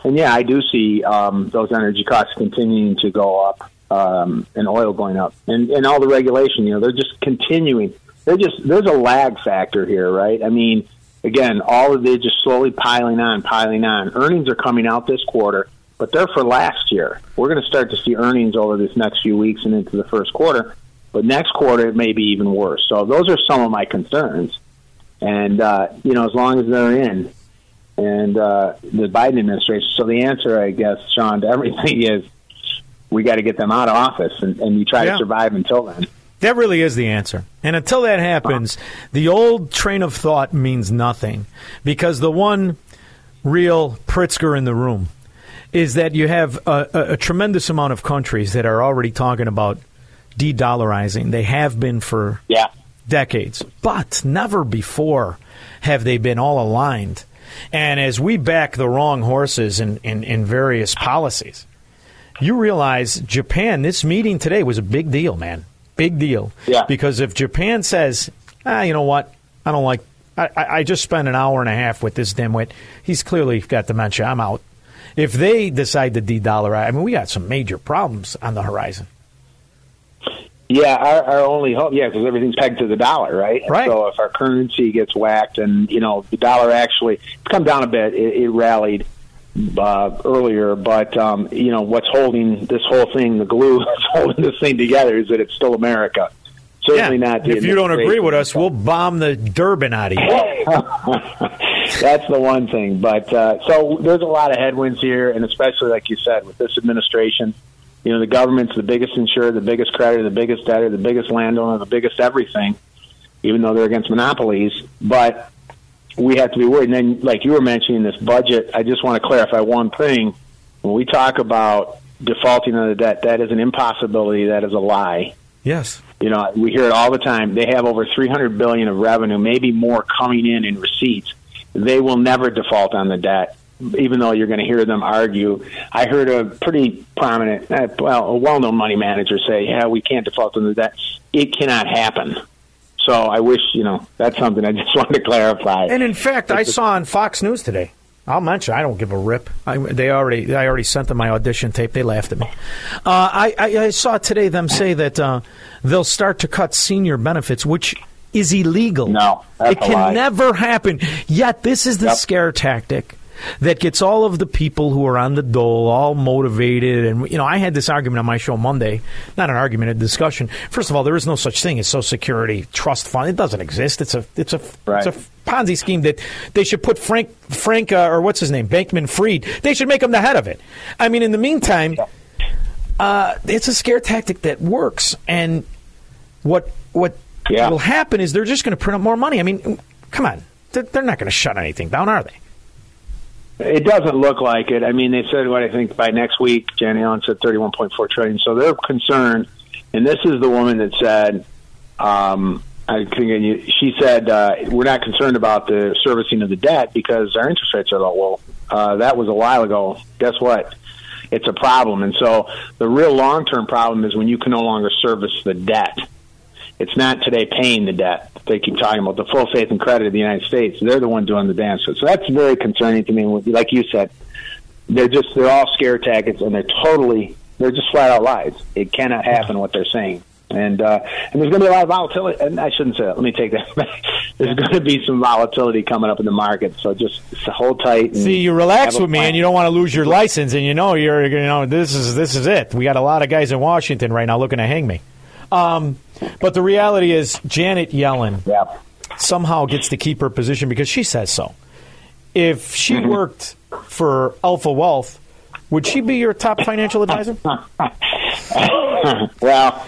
And yeah, I do see um, those energy costs continuing to go up um, and oil going up, and and all the regulation. You know, they're just continuing. They're just there's a lag factor here, right? I mean, again, all of they're just slowly piling on, piling on. Earnings are coming out this quarter, but they're for last year. We're going to start to see earnings over this next few weeks and into the first quarter. But next quarter, it may be even worse. So those are some of my concerns. And uh, you know, as long as they're in, and uh, the Biden administration. So the answer, I guess, Sean, to everything is we got to get them out of office, and, and you try Yeah. to survive until then. That really is the answer. And until that happens, the old train of thought means nothing because the one real Pritzker in the room is that you have a, a, a tremendous amount of countries that are already talking about de-dollarizing. They have been for yeah. decades, but never before have they been all aligned. And as we back the wrong horses in, in, in various policies, you realize Japan, this meeting today was a big deal, man. Big deal. Yeah. Because if Japan says, ah, you know what, I don't like, I, I just spent an hour and a half with this dimwit. He's clearly got dementia. I'm out. If they decide to de-dollarize, I mean, we got some major problems on the horizon. Yeah, our, our only hope, yeah, because everything's pegged to the dollar, right? Right. So if our currency gets whacked, and you know the dollar actually it's come down a bit, it, it rallied uh, earlier, but um, you know what's holding this whole thing, the glue that's holding this thing together, is that it's still America. Certainly not. The If you don't agree with us, we'll bomb the Durban out of you. That's the one thing. But uh, so there's a lot of headwinds here, and especially like you said, with this administration, you know, the government's the biggest insurer, the biggest creditor, the biggest debtor, the biggest landowner, the biggest everything. Even though they're against monopolies, but we have to be worried. And then, like you were mentioning, this budget. I just want to clarify one thing. When we talk about defaulting on the debt, that is an impossibility. That is a lie. Yes. You know, we hear it all the time. They have over 300 billion of revenue, maybe more coming in in receipts. They will never default on the debt, even though you're going to hear them argue. I heard a pretty prominent, uh, well, a well-known money manager say, "Yeah, we can't default on the debt. It cannot happen." So I wish, you know, that's something I just wanted to clarify. And in fact, I saw on Fox News today. I'll mention. I don't give a rip. I, they already. I already sent them my audition tape. They laughed at me. Uh, I, I, I saw today them say that uh, they'll start to cut senior benefits, which is illegal. No, it can never happen. Yet this is the Yep. scare tactic that gets all of the people who are on the dole all motivated. And you know, I had this argument on my show Monday. Not an argument, a discussion. First of all, there is no such thing as Social Security trust fund. It doesn't exist. It's a it's a it's a Ponzi scheme that they should put Frank Frank uh, or what's his name Bankman Fried. They should make him the head of it. I mean, in the meantime, uh, it's a scare tactic that works. And what what will happen is they're just going to print up more money. I mean, come on, they're, they're not going to shut anything down, are they? It doesn't look like it. I mean, they said what I think by next week. Janet Yellen said 31.4 trillion. So they're concerned, and this is the woman that said, um, I think she said uh, we're not concerned about the servicing of the debt because our interest rates are low. Well, uh, that was a while ago. Guess what? It's a problem, and so the real long-term problem is when you can no longer service the debt. It's not today paying the debt. They keep talking about the full faith and credit of the United States. They're the one doing the dance. So that's very concerning to me. Like you said, they're just they're all scare tactics and they're totally they're just flat out lies. It cannot happen what they're saying. And uh, and there's going to be a lot of volatility. And I shouldn't say that. Let me take that back. There's going to be some volatility coming up in the market. So just hold tight. And See, you relax with me, plan. and you don't want to lose your license, and you know you're, you know, this is this is it. We got a lot of guys in Washington right now looking to hang me. Um, but the reality is, Janet Yellen somehow gets to keep her position because she says so. If she Mm-hmm. worked for Alpha Wealth, would she be your top financial advisor? well,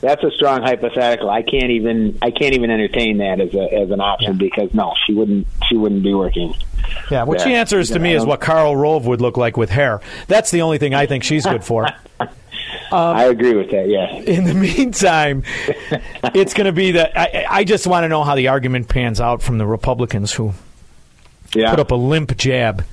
that's a strong hypothetical. I can't even I can't even entertain that as a as an option because no, she wouldn't she wouldn't be working. Yeah, what she answers to me is what Karl Rove would look like with hair. That's the only thing I think she's good for. Um, I agree with that. Yeah. In the meantime, it's going to be that I, I just want to know how the argument pans out from the Republicans who put up a limp jab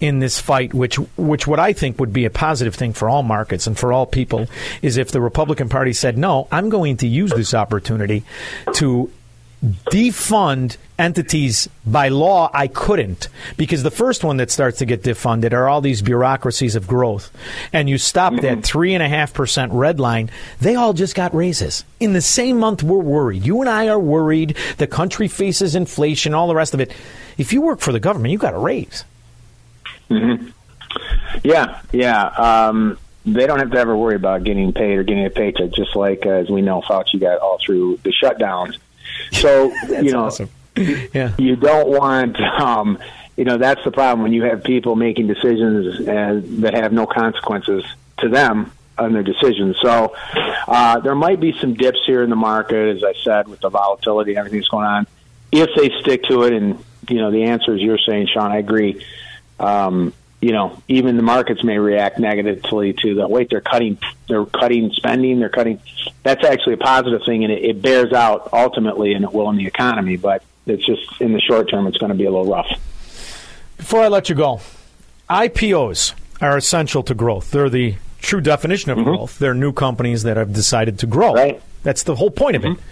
in this fight, which which what I think would be a positive thing for all markets and for all people is if the Republican Party said, "No, I'm going to use this opportunity to." Defund entities by law I couldn't. Because the first one that starts to get defunded are all these bureaucracies of growth. And you stop that three and a half percent red line they all just got raises. In the same month we're worried. You and I are worried. The country faces inflation all the rest of it. If you work for the government you got a raise. Hmm Yeah, yeah. Um, they don't have to ever worry about getting paid or getting a paycheck, just like uh, as we know, Fauci got all through the shutdowns. So you know, yeah. you don't want. Um, you know, that's the problem when you have people making decisions uh, that have no consequences to them on their decisions. So uh, there might be some dips here in the market, as I said, with the volatility and everything that's going on. If they stick to it, and you know, the answer is you're saying, Sean. I agree. Um, you know, even the markets may react negatively to the wait. They're cutting, they're cutting spending. They're cutting. That's actually a positive thing, and it, it bears out ultimately, and it will in the economy. But it's just in the short term, it's going to be a little rough. Before I let you go, IPOs are essential to growth. They're the true definition of mm-hmm. growth. They're new companies that have decided to grow. Right. That's the whole point of it. Mm-hmm.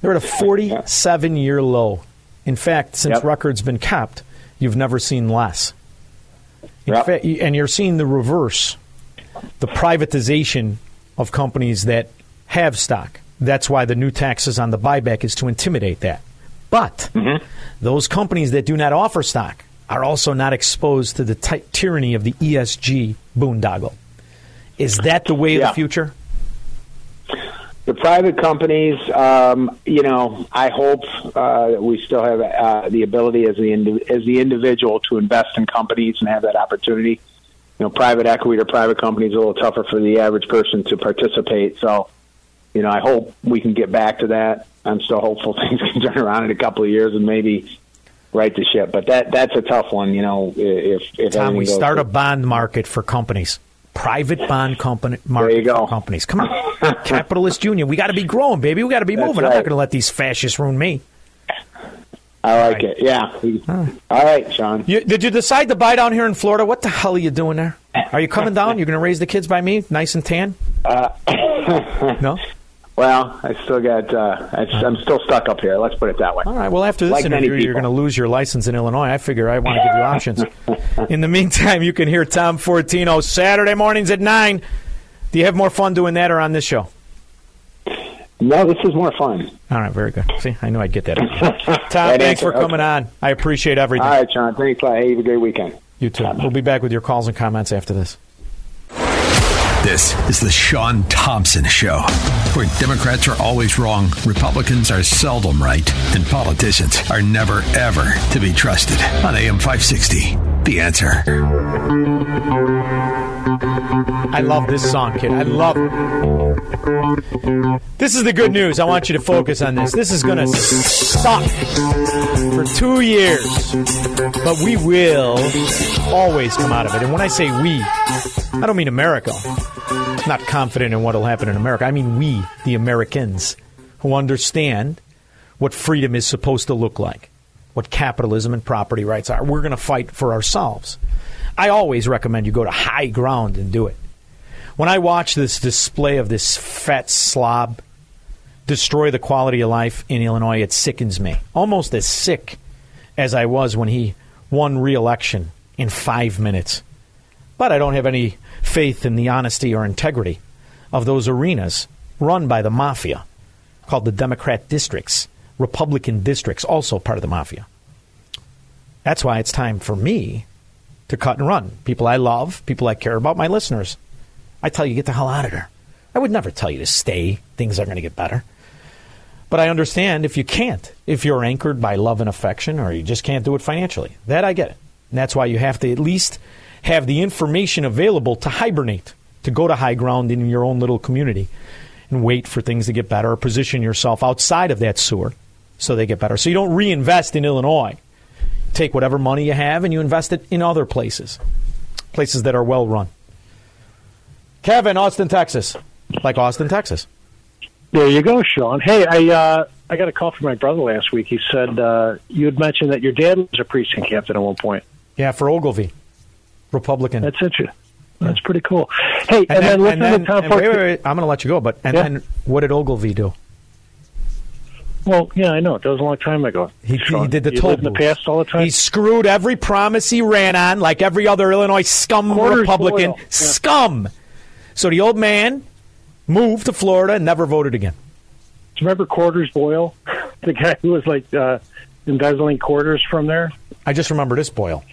They're at a 47 year low. In fact, since records been kept, you've never seen less. Fact, and you're seeing the reverse the privatization of companies that have stock. That's why the new taxes on the buyback is to intimidate that. But mm-hmm. those companies that do not offer stock are also not exposed to the ty- tyranny of the ESG boondoggle. Is that the way of the future? The private companies, um, you know, I hope uh, that we still have uh, the ability as the indi- as the individual to invest in companies and have that opportunity. You know, private equity or private companies a little tougher for the average person to participate. So, you know, I hope we can get back to that. I'm still hopeful things can turn around in a couple of years and maybe right the ship. But that that's a tough one. You know, if if Tom, we start a bond market for companies. Private bond company market companies. Come on, capitalist union. We got to be growing, baby. We got to be That's moving. I'm not going to let these fascists ruin me. I like it. Yeah. All right, Sean. You, did you decide to buy down here in Florida? What the hell are you doing there? Are you coming down? You're going to raise the kids by me, nice and tan? Uh, no. Well, I still got. Uh, I, I'm still stuck up here. Let's put it that way. All right. Well, after this Like interview, you're going to lose your license in Illinois. I figure I want to give you options. in the meantime, you can hear Tom Fortino Saturday mornings at nine. Do you have more fun doing that or on this show? No, this is more fun. All right, very good. See, I knew I'd get that. Tom, Right thanks answer. for coming Okay. on. I appreciate everything. All right, John. Thanks. Hey, have a great weekend. You too. We'll be back with your calls and comments after this. This is the Sean Thompson Show, where Democrats are always wrong, Republicans are seldom right, and politicians are never, ever to be trusted. On AM 560, The Answer. I love this song, kid. I love it. This is the good news. I want you to focus on this. This is going to suck for two years, but we will always come out of it. And when I say we, I don't mean America. I'm not confident in what will happen in America. I mean we, the Americans, who understand what freedom is supposed to look like, what capitalism and property rights are. We're going to fight for ourselves. I always recommend you go to high ground and do it. When I watch this display of this fat slob destroy the quality of life in Illinois, it sickens me. Almost as sick as I was when he won re election in five minutes. But I don't have any faith in the honesty or integrity of those arenas run by the mafia called the Democrat districts, Republican districts, also part of the mafia. That's why it's time for me to cut and run. People I love, people I care about, my listeners. I tell you, get the hell out of there. I would never tell you to stay. Things are going to get better. But I understand if you can't, if you're anchored by love and affection, or you just can't do it financially. That I get it. And that's why you have to at least have the information available to hibernate, to go to high ground in your own little community and wait for things to get better or position yourself outside of that sewer so they get better. So you don't reinvest in Illinois. Take whatever money you have and you invest it in other places, places that are well run. Kevin, Austin, Texas. Like Austin, Texas. There you go, Sean. Hey, I uh, I got a call from my brother last week. He said uh, you had mentioned that your dad was a precinct captain at one point. Yeah, for Ogilvie, Republican. That's interesting. That's pretty cool. Hey, and, And, then, then, listen and then- to Tom and wait, wait, wait, I'm going to let you go. But and Yeah. then what did Ogilvie do? Well, yeah, I know. That was a long time ago. He, he did the You toll live in the past all the time. He screwed every promise he ran on, like every other Illinois scum Quarters Republican Yeah. scum. So the old man moved to Florida and never voted again. Do you remember Quarters Boyle, the guy who was like uh, embezzling quarters from there? I just remember this Boyle.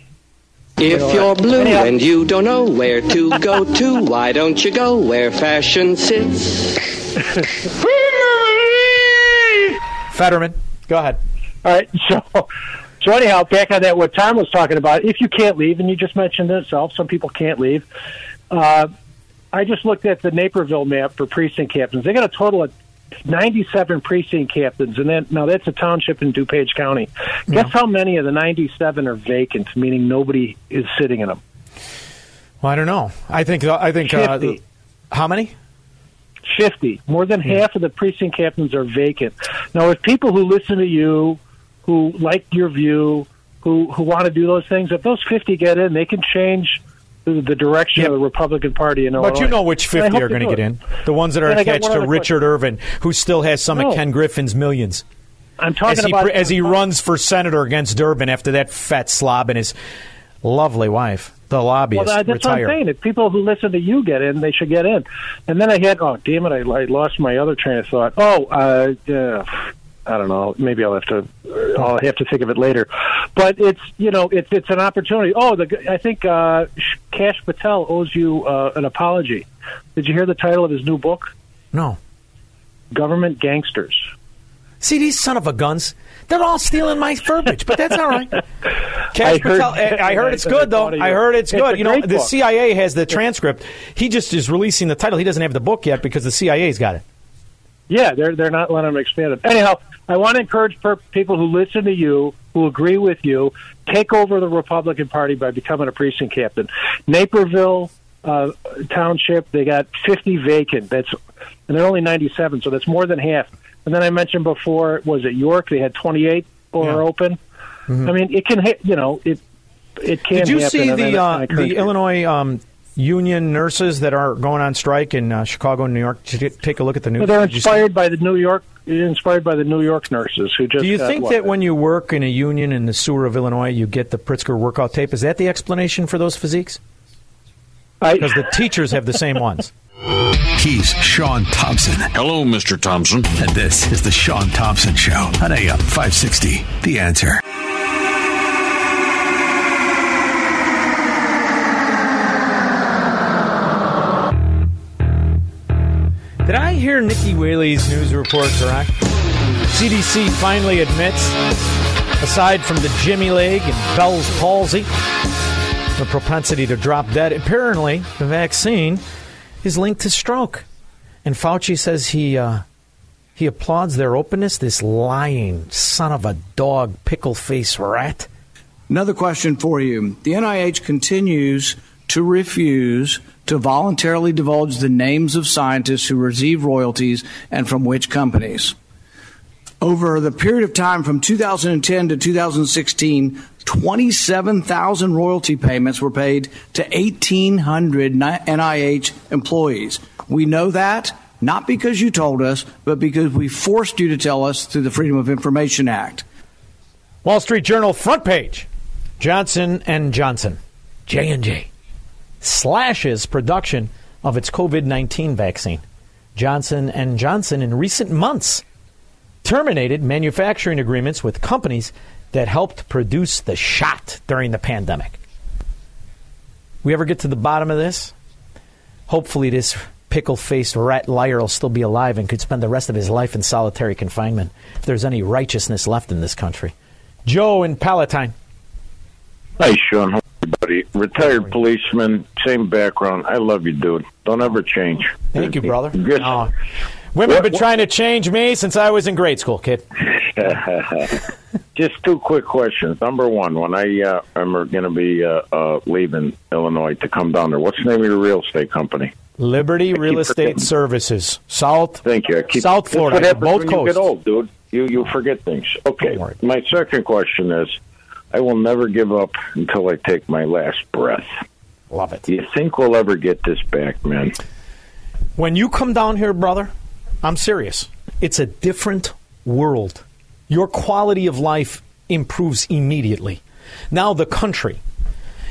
If you're blue and you don't know where to go to, why don't you go where fashion sits? Fetterman, go ahead. All right, so so anyhow, back on that, what Tom was talking about, if you can't leave, and you just mentioned it itself, some people can't leave. Uh, I just looked at the Naperville map for precinct captains. They got a total of 97 precinct captains, and then now that's a township in DuPage County. Guess how many of the 97 are vacant, meaning nobody is sitting in them? Well, I don't know. I think I think uh, how many? 50. More than hmm. half of the precinct captains are vacant. Now, if people who listen to you, who like your view, who who want to do those things, if those 50 get in, they can change the, the direction of the Republican Party in Illinois. But you know which 50 are going to get in. The ones that are And attached to Richard Irvin, who still has some No. of Ken Griffin's millions. I'm talking as he, about as he runs for senator against Durbin after that fat slob and his lovely wife, the lobbyist, Well, that- that's what I'm saying. If people who listen to you get in, they should get in. And then I had, oh, damn it, I, I lost my other train of thought. Oh, uh, yeah, I don't know. Maybe I'll have to, I'll have to think of it later. But it's, you know, it's it's an opportunity. Oh, the I think uh, Kash Patel owes you uh, an apology. Did you hear the title of his new book? No. Government Gangsters. See these son of a guns. They're all stealing my verbiage, but that's all right. Kash I heard- Patel, I heard it's good though. I heard it's good. You know, the. CIA has the transcript. He just is releasing the title. He doesn't have the book yet because the CIA's got it. Yeah, they're they're not letting them expand it. Anyhow, I want to encourage per- people who listen to you, who agree with you, take over the Republican Party by becoming a precinct captain. Naperville uh, Township, they got 50 vacant. That's and they're only 97, so that's more than half. And then I mentioned before, was it York? They had 28 or Yeah. open. I mean, it can hit. You know, it it can. Did you see the uh, the. Illinois um, union nurses that are going on strike in uh, Chicago and New York? Take a look at the news? Well, they're Did you see- inspired by the New York, inspired by the New York nurses who just. Do you think that when you work in a union in the sewer of Illinois, you get the Pritzker workout tape? Is that the explanation for those physiques? Because the teachers have the same ones. He's Sean Thompson. Hello, Mr. Thompson. And this is the Sean Thompson Show on AM 560. The answer. Did I hear Nikki Whaley's news report correct? CDC finally admits, aside from the Jimmy leg and Bell's palsy, the propensity to drop dead. Apparently, the vaccine is linked to stroke. And Fauci says he uh, he applauds their openness. This lying son of a dog, pickle face rat. Another question for you. The NIH continues to refuse to voluntarily divulge the names of scientists who receive royalties and from which companies. Over the period of time from 2010 to 2016, 27,000 royalty payments were paid to 1,800 NIH employees. We know that not because you told us, but because we forced you to tell us through the Freedom of Information Act. Wall Street Journal front page. Johnson and Johnson, J&J, slashes production of its COVID-19 vaccine. Johnson and Johnson in recent months terminated manufacturing agreements with companies that helped produce the shot during the pandemic. We ever get to the bottom of this? Hopefully this pickle-faced rat liar will still be alive and could spend the rest of his life in solitary confinement if there's any righteousness left in this country. Joe in Palatine. Hi, Sean. How are you, buddy? Retired policeman, same background. I love you, dude. Don't ever change. Thank you, brother. Just- Oh. Women have been trying to change me since I was in grade school, kid. Just two quick questions. Number one, when I uh, am going to be uh, uh, leaving Illinois to come down there, what's the name of your real estate company? Liberty Real Estate forgetting. Services, South. Thank you. Keep, South Florida, what both when coasts. You get old, dude. You you forget things. Okay. My second question is, I will never give up until I take my last breath. Love it. Do you think we'll ever get this back, man? When you come down here, brother, I'm serious. It's a different world. Your quality of life improves immediately. Now, the country.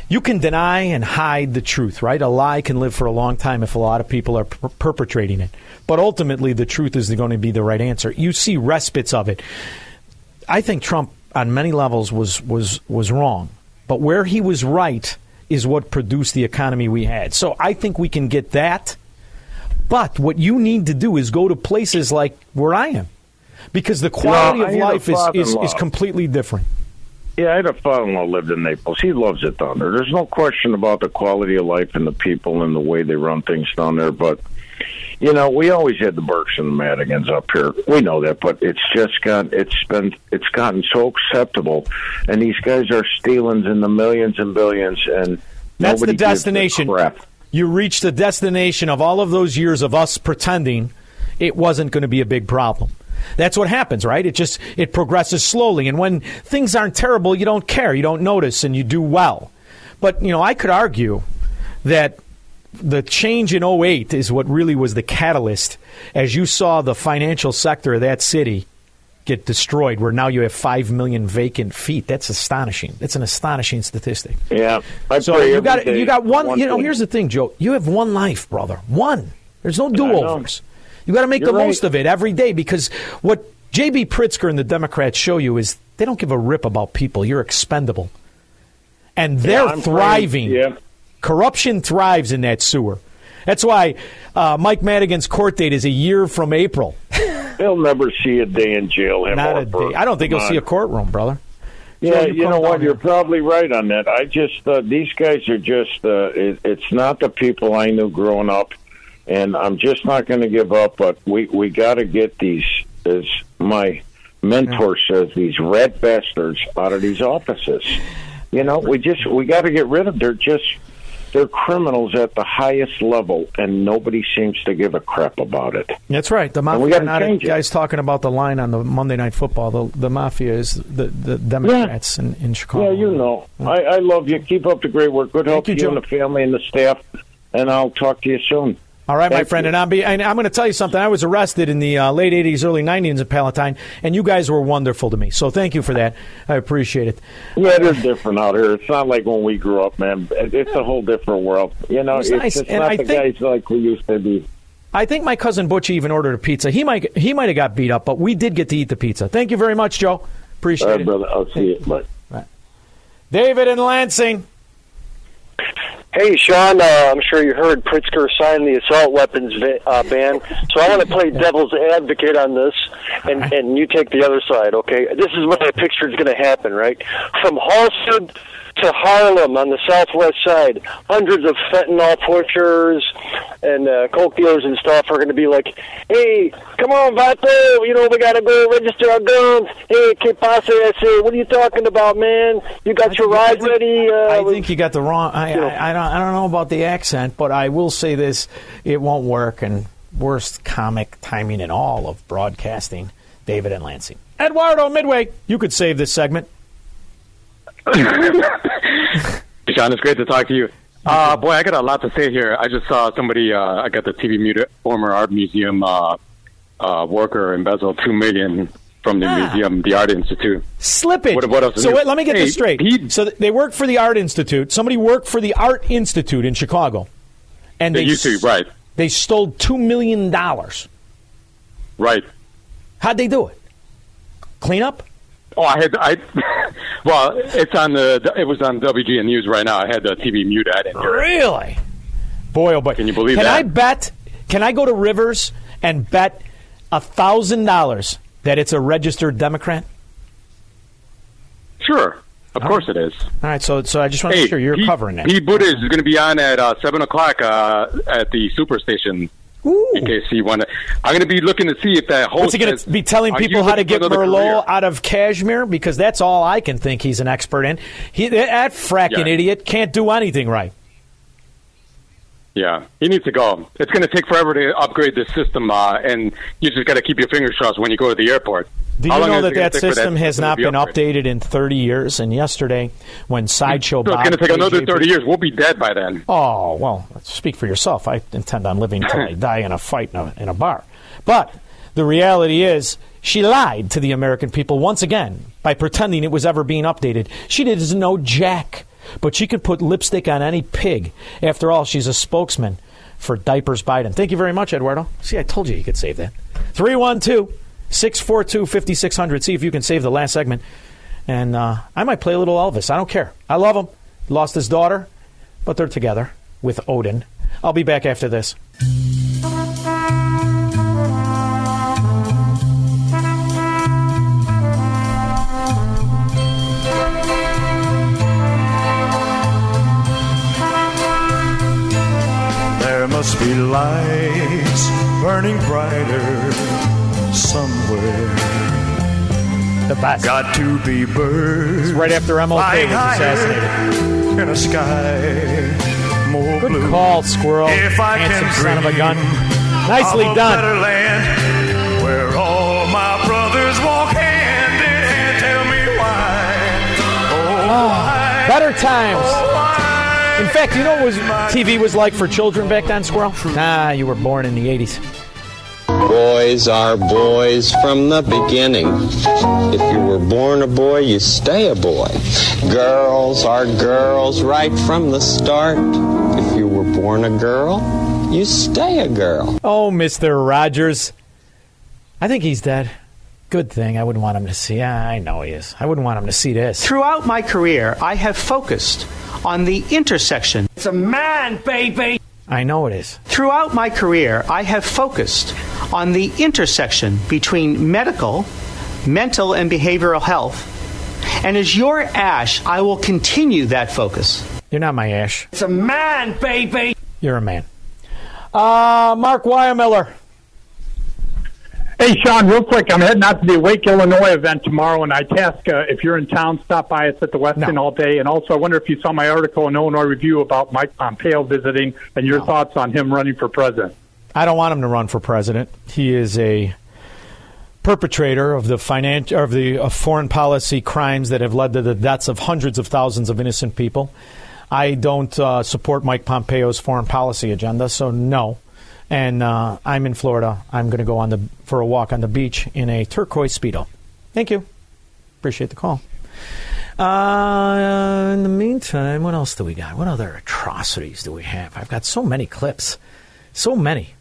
You can deny and hide the truth, right? A lie can live for a long time if a lot of people are per- perpetrating it. But ultimately, the truth is going to be the right answer. You see respites of it. I think Trump, on many levels, was was was wrong. But where he was right is what produced the economy we had. So I think we can get that. But what you need to do is go to places like where I am, because the quality I of life is, is, is completely different. Yeah, I had a father-in-law lived in Naples. He loves it down there. There's no question about the quality of life and the people and the way they run things down there. But you know, we always had the Burkes and the Madigans up here. We know that, but it's just got it's been it's gotten so acceptable, and these guys are stealing in the millions and billions, and That's nobody the gives a destination. crap. You reach the destination of all of those years of us pretending it wasn't going to be a big problem. That's what happens, right? It just it progresses slowly, and when things aren't terrible, you don't care, you don't notice, and you do well. But you know, I could argue that the change in 08 is what really was the catalyst as you saw the financial sector of that city get destroyed where now you have 5 million vacant feet. That's astonishing. That's an astonishing statistic. Yeah, I so you got day you got one, one you know thing. here's the thing Joe. You have one life brother. One. There's no do-overs. you got to make You're the right. most of it every day because what JB Pritzker and the Democrats show you is they don't give a rip about people. You're expendable. And they're I'm thriving. Yeah. Corruption thrives in that sewer. That's why uh, Mike Madigan's court date is a year from April. He'll never see a day in jail. Not a day. I don't think he'll see a courtroom, brother. Yeah, Joe, you know what? You're probably right on that. I just uh, these guys are just uh, it, it's not the people I knew growing up, and I'm just not going to give up. But we we got to get these, as my mentor says, these red bastards out of these offices. You know, we just we got to get rid of. They're just they're criminals at the highest level, and nobody seems to give a crap about it. That's right. The mafia. Not change it. guys talking about the line on the Monday Night Football. The, the mafia is the, the Democrats in, in Chicago. Yeah, you know. I, I love you. Keep up the great work. Good help you, to you and the family and the staff. And I'll talk to you soon. All right, my friend, you. and I'm, be, and I'm going to tell you something. I was arrested in the uh, late '80s, early '90s in Palatine, and you guys were wonderful to me. So thank you for that. I appreciate it. Yeah, it is different out here. It's not like when we grew up, man. It's a whole different world. You know, It's it's, nice, it's not I the think- guys like we used to be. I think my cousin Butch even ordered a pizza. He might he might have got beat up, but we did get to eat the pizza. Thank you very much, Joe. Appreciate All right, it. brother. I'll see you. Bye. David and Lansing. Hey, Sean, uh, I'm sure you heard Pritzker signed the assault weapons va- uh, ban. So I want to play devil's advocate on this, and, and you take the other side, okay? This is what I picture is going to happen, right? From Halsted to Harlem on the southwest side. Hundreds of fentanyl pushers and uh, coke dealers and stuff are going to be like, "Hey, come on, Vato! You know we got to go register our guns. Hey, que pasa ese? What are you talking about, man? You got your ride ready?" Uh, I think you got the wrong. I, I, I don't. I don't know about the accent, but I will say this: it won't work. And worst comic timing in all of broadcasting. David and Lansing. Eduardo Midway, you could save this segment. Sean, it's great to talk to you. Uh, boy, I got a lot to say here. I just saw somebody. Uh, I got the TV mute, former art museum uh, uh, worker embezzle two million from the museum, the Art Institute. Slippage. What, what else? so wait, let me get Hey, this straight. so they work for the Art Institute. Somebody worked for the Art Institute in Chicago, and They they used to, right? They stole two million dollars. Right. How'd they do it? Clean up? Oh, I had I. well, it's on the. It was on WGN News right now. I had the TV mute. I didn't hear it. Really? Boy, oh boy! Can you believe Can that? I bet? Can I go to Rivers and bet a thousand dollars that it's a registered Democrat? Sure, of course it is. All right, so so I just want to make sure you're Pete, covering that. Pete Buttigieg is going to be on at uh, seven o'clock uh, at the Superstation. In case you want to, I'm going to be looking to see if that host. What's he going to be telling people how to get Merlot career? out of cashmere? Because that's all I can think he's an expert in. He, that fracking Yeah. idiot can't do anything right. Yeah, he needs to go. It's going to take forever to upgrade this system, uh, and you just got to keep your fingers crossed when you go to the airport. Do How you know that that system has not be been upgraded? updated in 30 years? And yesterday, when Sideshow So it's going to take another KJP 30 years. We'll be dead by then. Oh well, speak for yourself. I intend on living till I die in a fight in a, in a bar. But the reality is, she lied to the American people once again by pretending it was ever being updated. She doesn't know jack, but she could put lipstick on any pig. After all, she's a spokesman for Diapers Biden. Thank you very much, Eduardo. See, I told you you could save that. 312 642 5600. See if you can save the last segment. And uh, I might play a little Elvis. I don't care. I love him. Lost his daughter, but they're together with Odin. I'll be back after this. Must be lights burning brighter somewhere. The best. Got to be birds. right after MLK was assassinated. In a sky more Good blue. call, Squirrel. If I Handsome can son of a gun. Nicely done. better land where all my brothers walk hand in hand. Tell me why. Oh, oh why? Better times. In fact, you know what was TV was like for children back then, Squirrel? Nah, you were born in the 80s. Boys are boys from the beginning. If you were born a boy, you stay a boy. Girls are girls right from the start. If you were born a girl, you stay a girl. Oh, Mr. Rogers. I think he's dead. Good thing. I wouldn't want him to see. Yeah, I know he is. I wouldn't want him to see this. Throughout my career, I have focused on the intersection. It's a man, baby. I know it is. Throughout my career, I have focused on the intersection between medical, mental, and behavioral health. And as your Ash, I will continue that focus. You're not my Ash. It's a man, baby. You're a man. Uh, Mark Weiermiller. Hey, Sean, real quick, I'm heading out to the Awake Illinois event tomorrow, and I task uh, if you're in town, stop by us at the Westin all day. And also, I wonder if you saw my article in Illinois Review about Mike Pompeo visiting and your thoughts on him running for president. I don't want him to run for president. He is a perpetrator of the finan- of the of foreign policy crimes that have led to the deaths of hundreds of thousands of innocent people. I don't uh, support Mike Pompeo's foreign policy agenda, so no. And uh, I'm in Florida. I'm going to go on the for a walk on the beach in a turquoise speedo. Thank you. Appreciate the call. Uh, in the meantime, what else do we got? What other atrocities do we have? I've got so many clips, so many.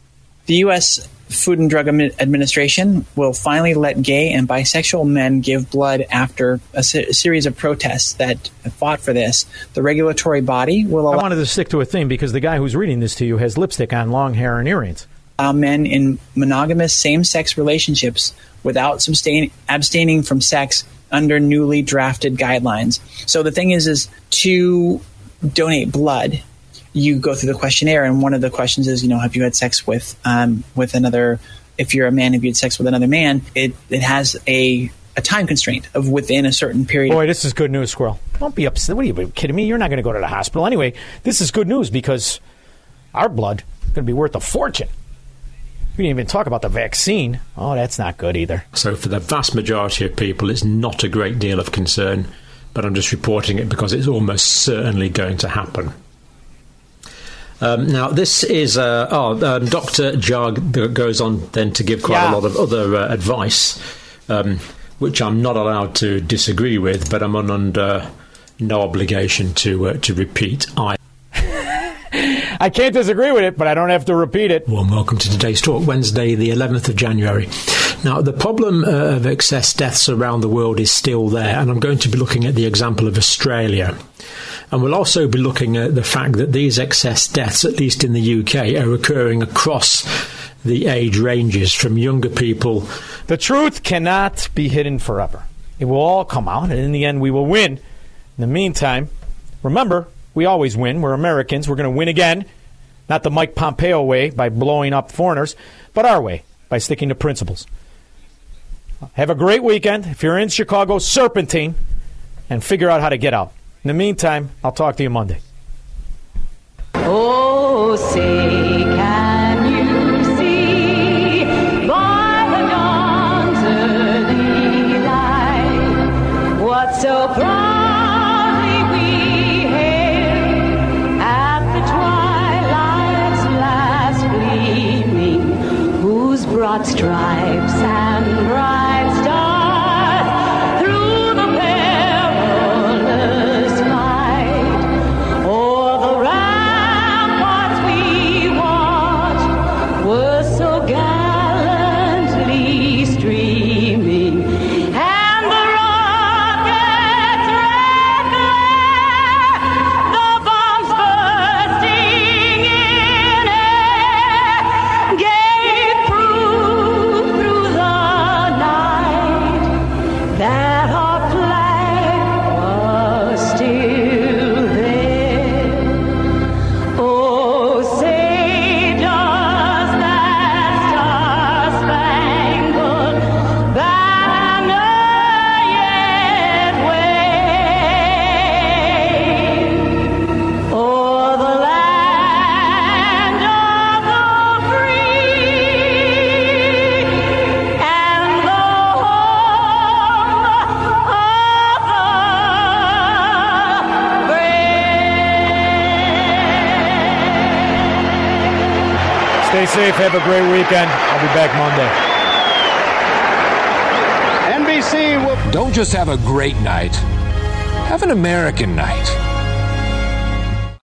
The U.S. Food and Drug Administration will finally let gay and bisexual men give blood after a, se- a series of protests that fought for this. The regulatory body will I wanted to stick to a theme because the guy who's reading this to you has lipstick on, long hair, and earrings. men in monogamous same sex relationships without sustain- abstaining from sex under newly drafted guidelines. So the thing is, is to donate blood, you go through the questionnaire, and one of the questions is, you know, have you had sex with um, with another? If you're a man, have you had sex with another man? It it has a a time constraint of within a certain period. Boy, this is good news, Squirrel. Don't be upset. What are you kidding me? You're not going to go to the hospital anyway. This is good news because our blood is going to be worth a fortune. We didn't even talk about the vaccine. Oh, that's not good either. So, for the vast majority of people, it's not a great deal of concern, but I'm just reporting it because it's almost certainly going to happen. Um, now, this is uh, oh, um, Dr. Jog goes on then to give quite Yeah. a lot of other uh, advice, um, which I'm not allowed to disagree with, but I'm under no obligation to uh, to repeat. I I can't disagree with it, but I don't have to repeat it. Warm welcome to today's talk, Wednesday, the 11th of January. Now, the problem uh, of excess deaths around the world is still there, and I'm going to be looking at the example of Australia. And we'll also be looking at the fact that these excess deaths, at least in the UK, are occurring across the age ranges from younger people. The truth cannot be hidden forever. It will all come out, and in the end, we will win. In the meantime, remember, we always win. We're Americans. We're going to win again. Not the Mike Pompeo way by blowing up foreigners, but our way by sticking to principles. Have a great weekend. If you're in Chicago, serpentine, and figure out how to get out. In the meantime, I'll talk to you Monday. Oh, say, broad stripes Have a great weekend. I'll be back Monday. NBC will. Don't just have a great night, have an American night.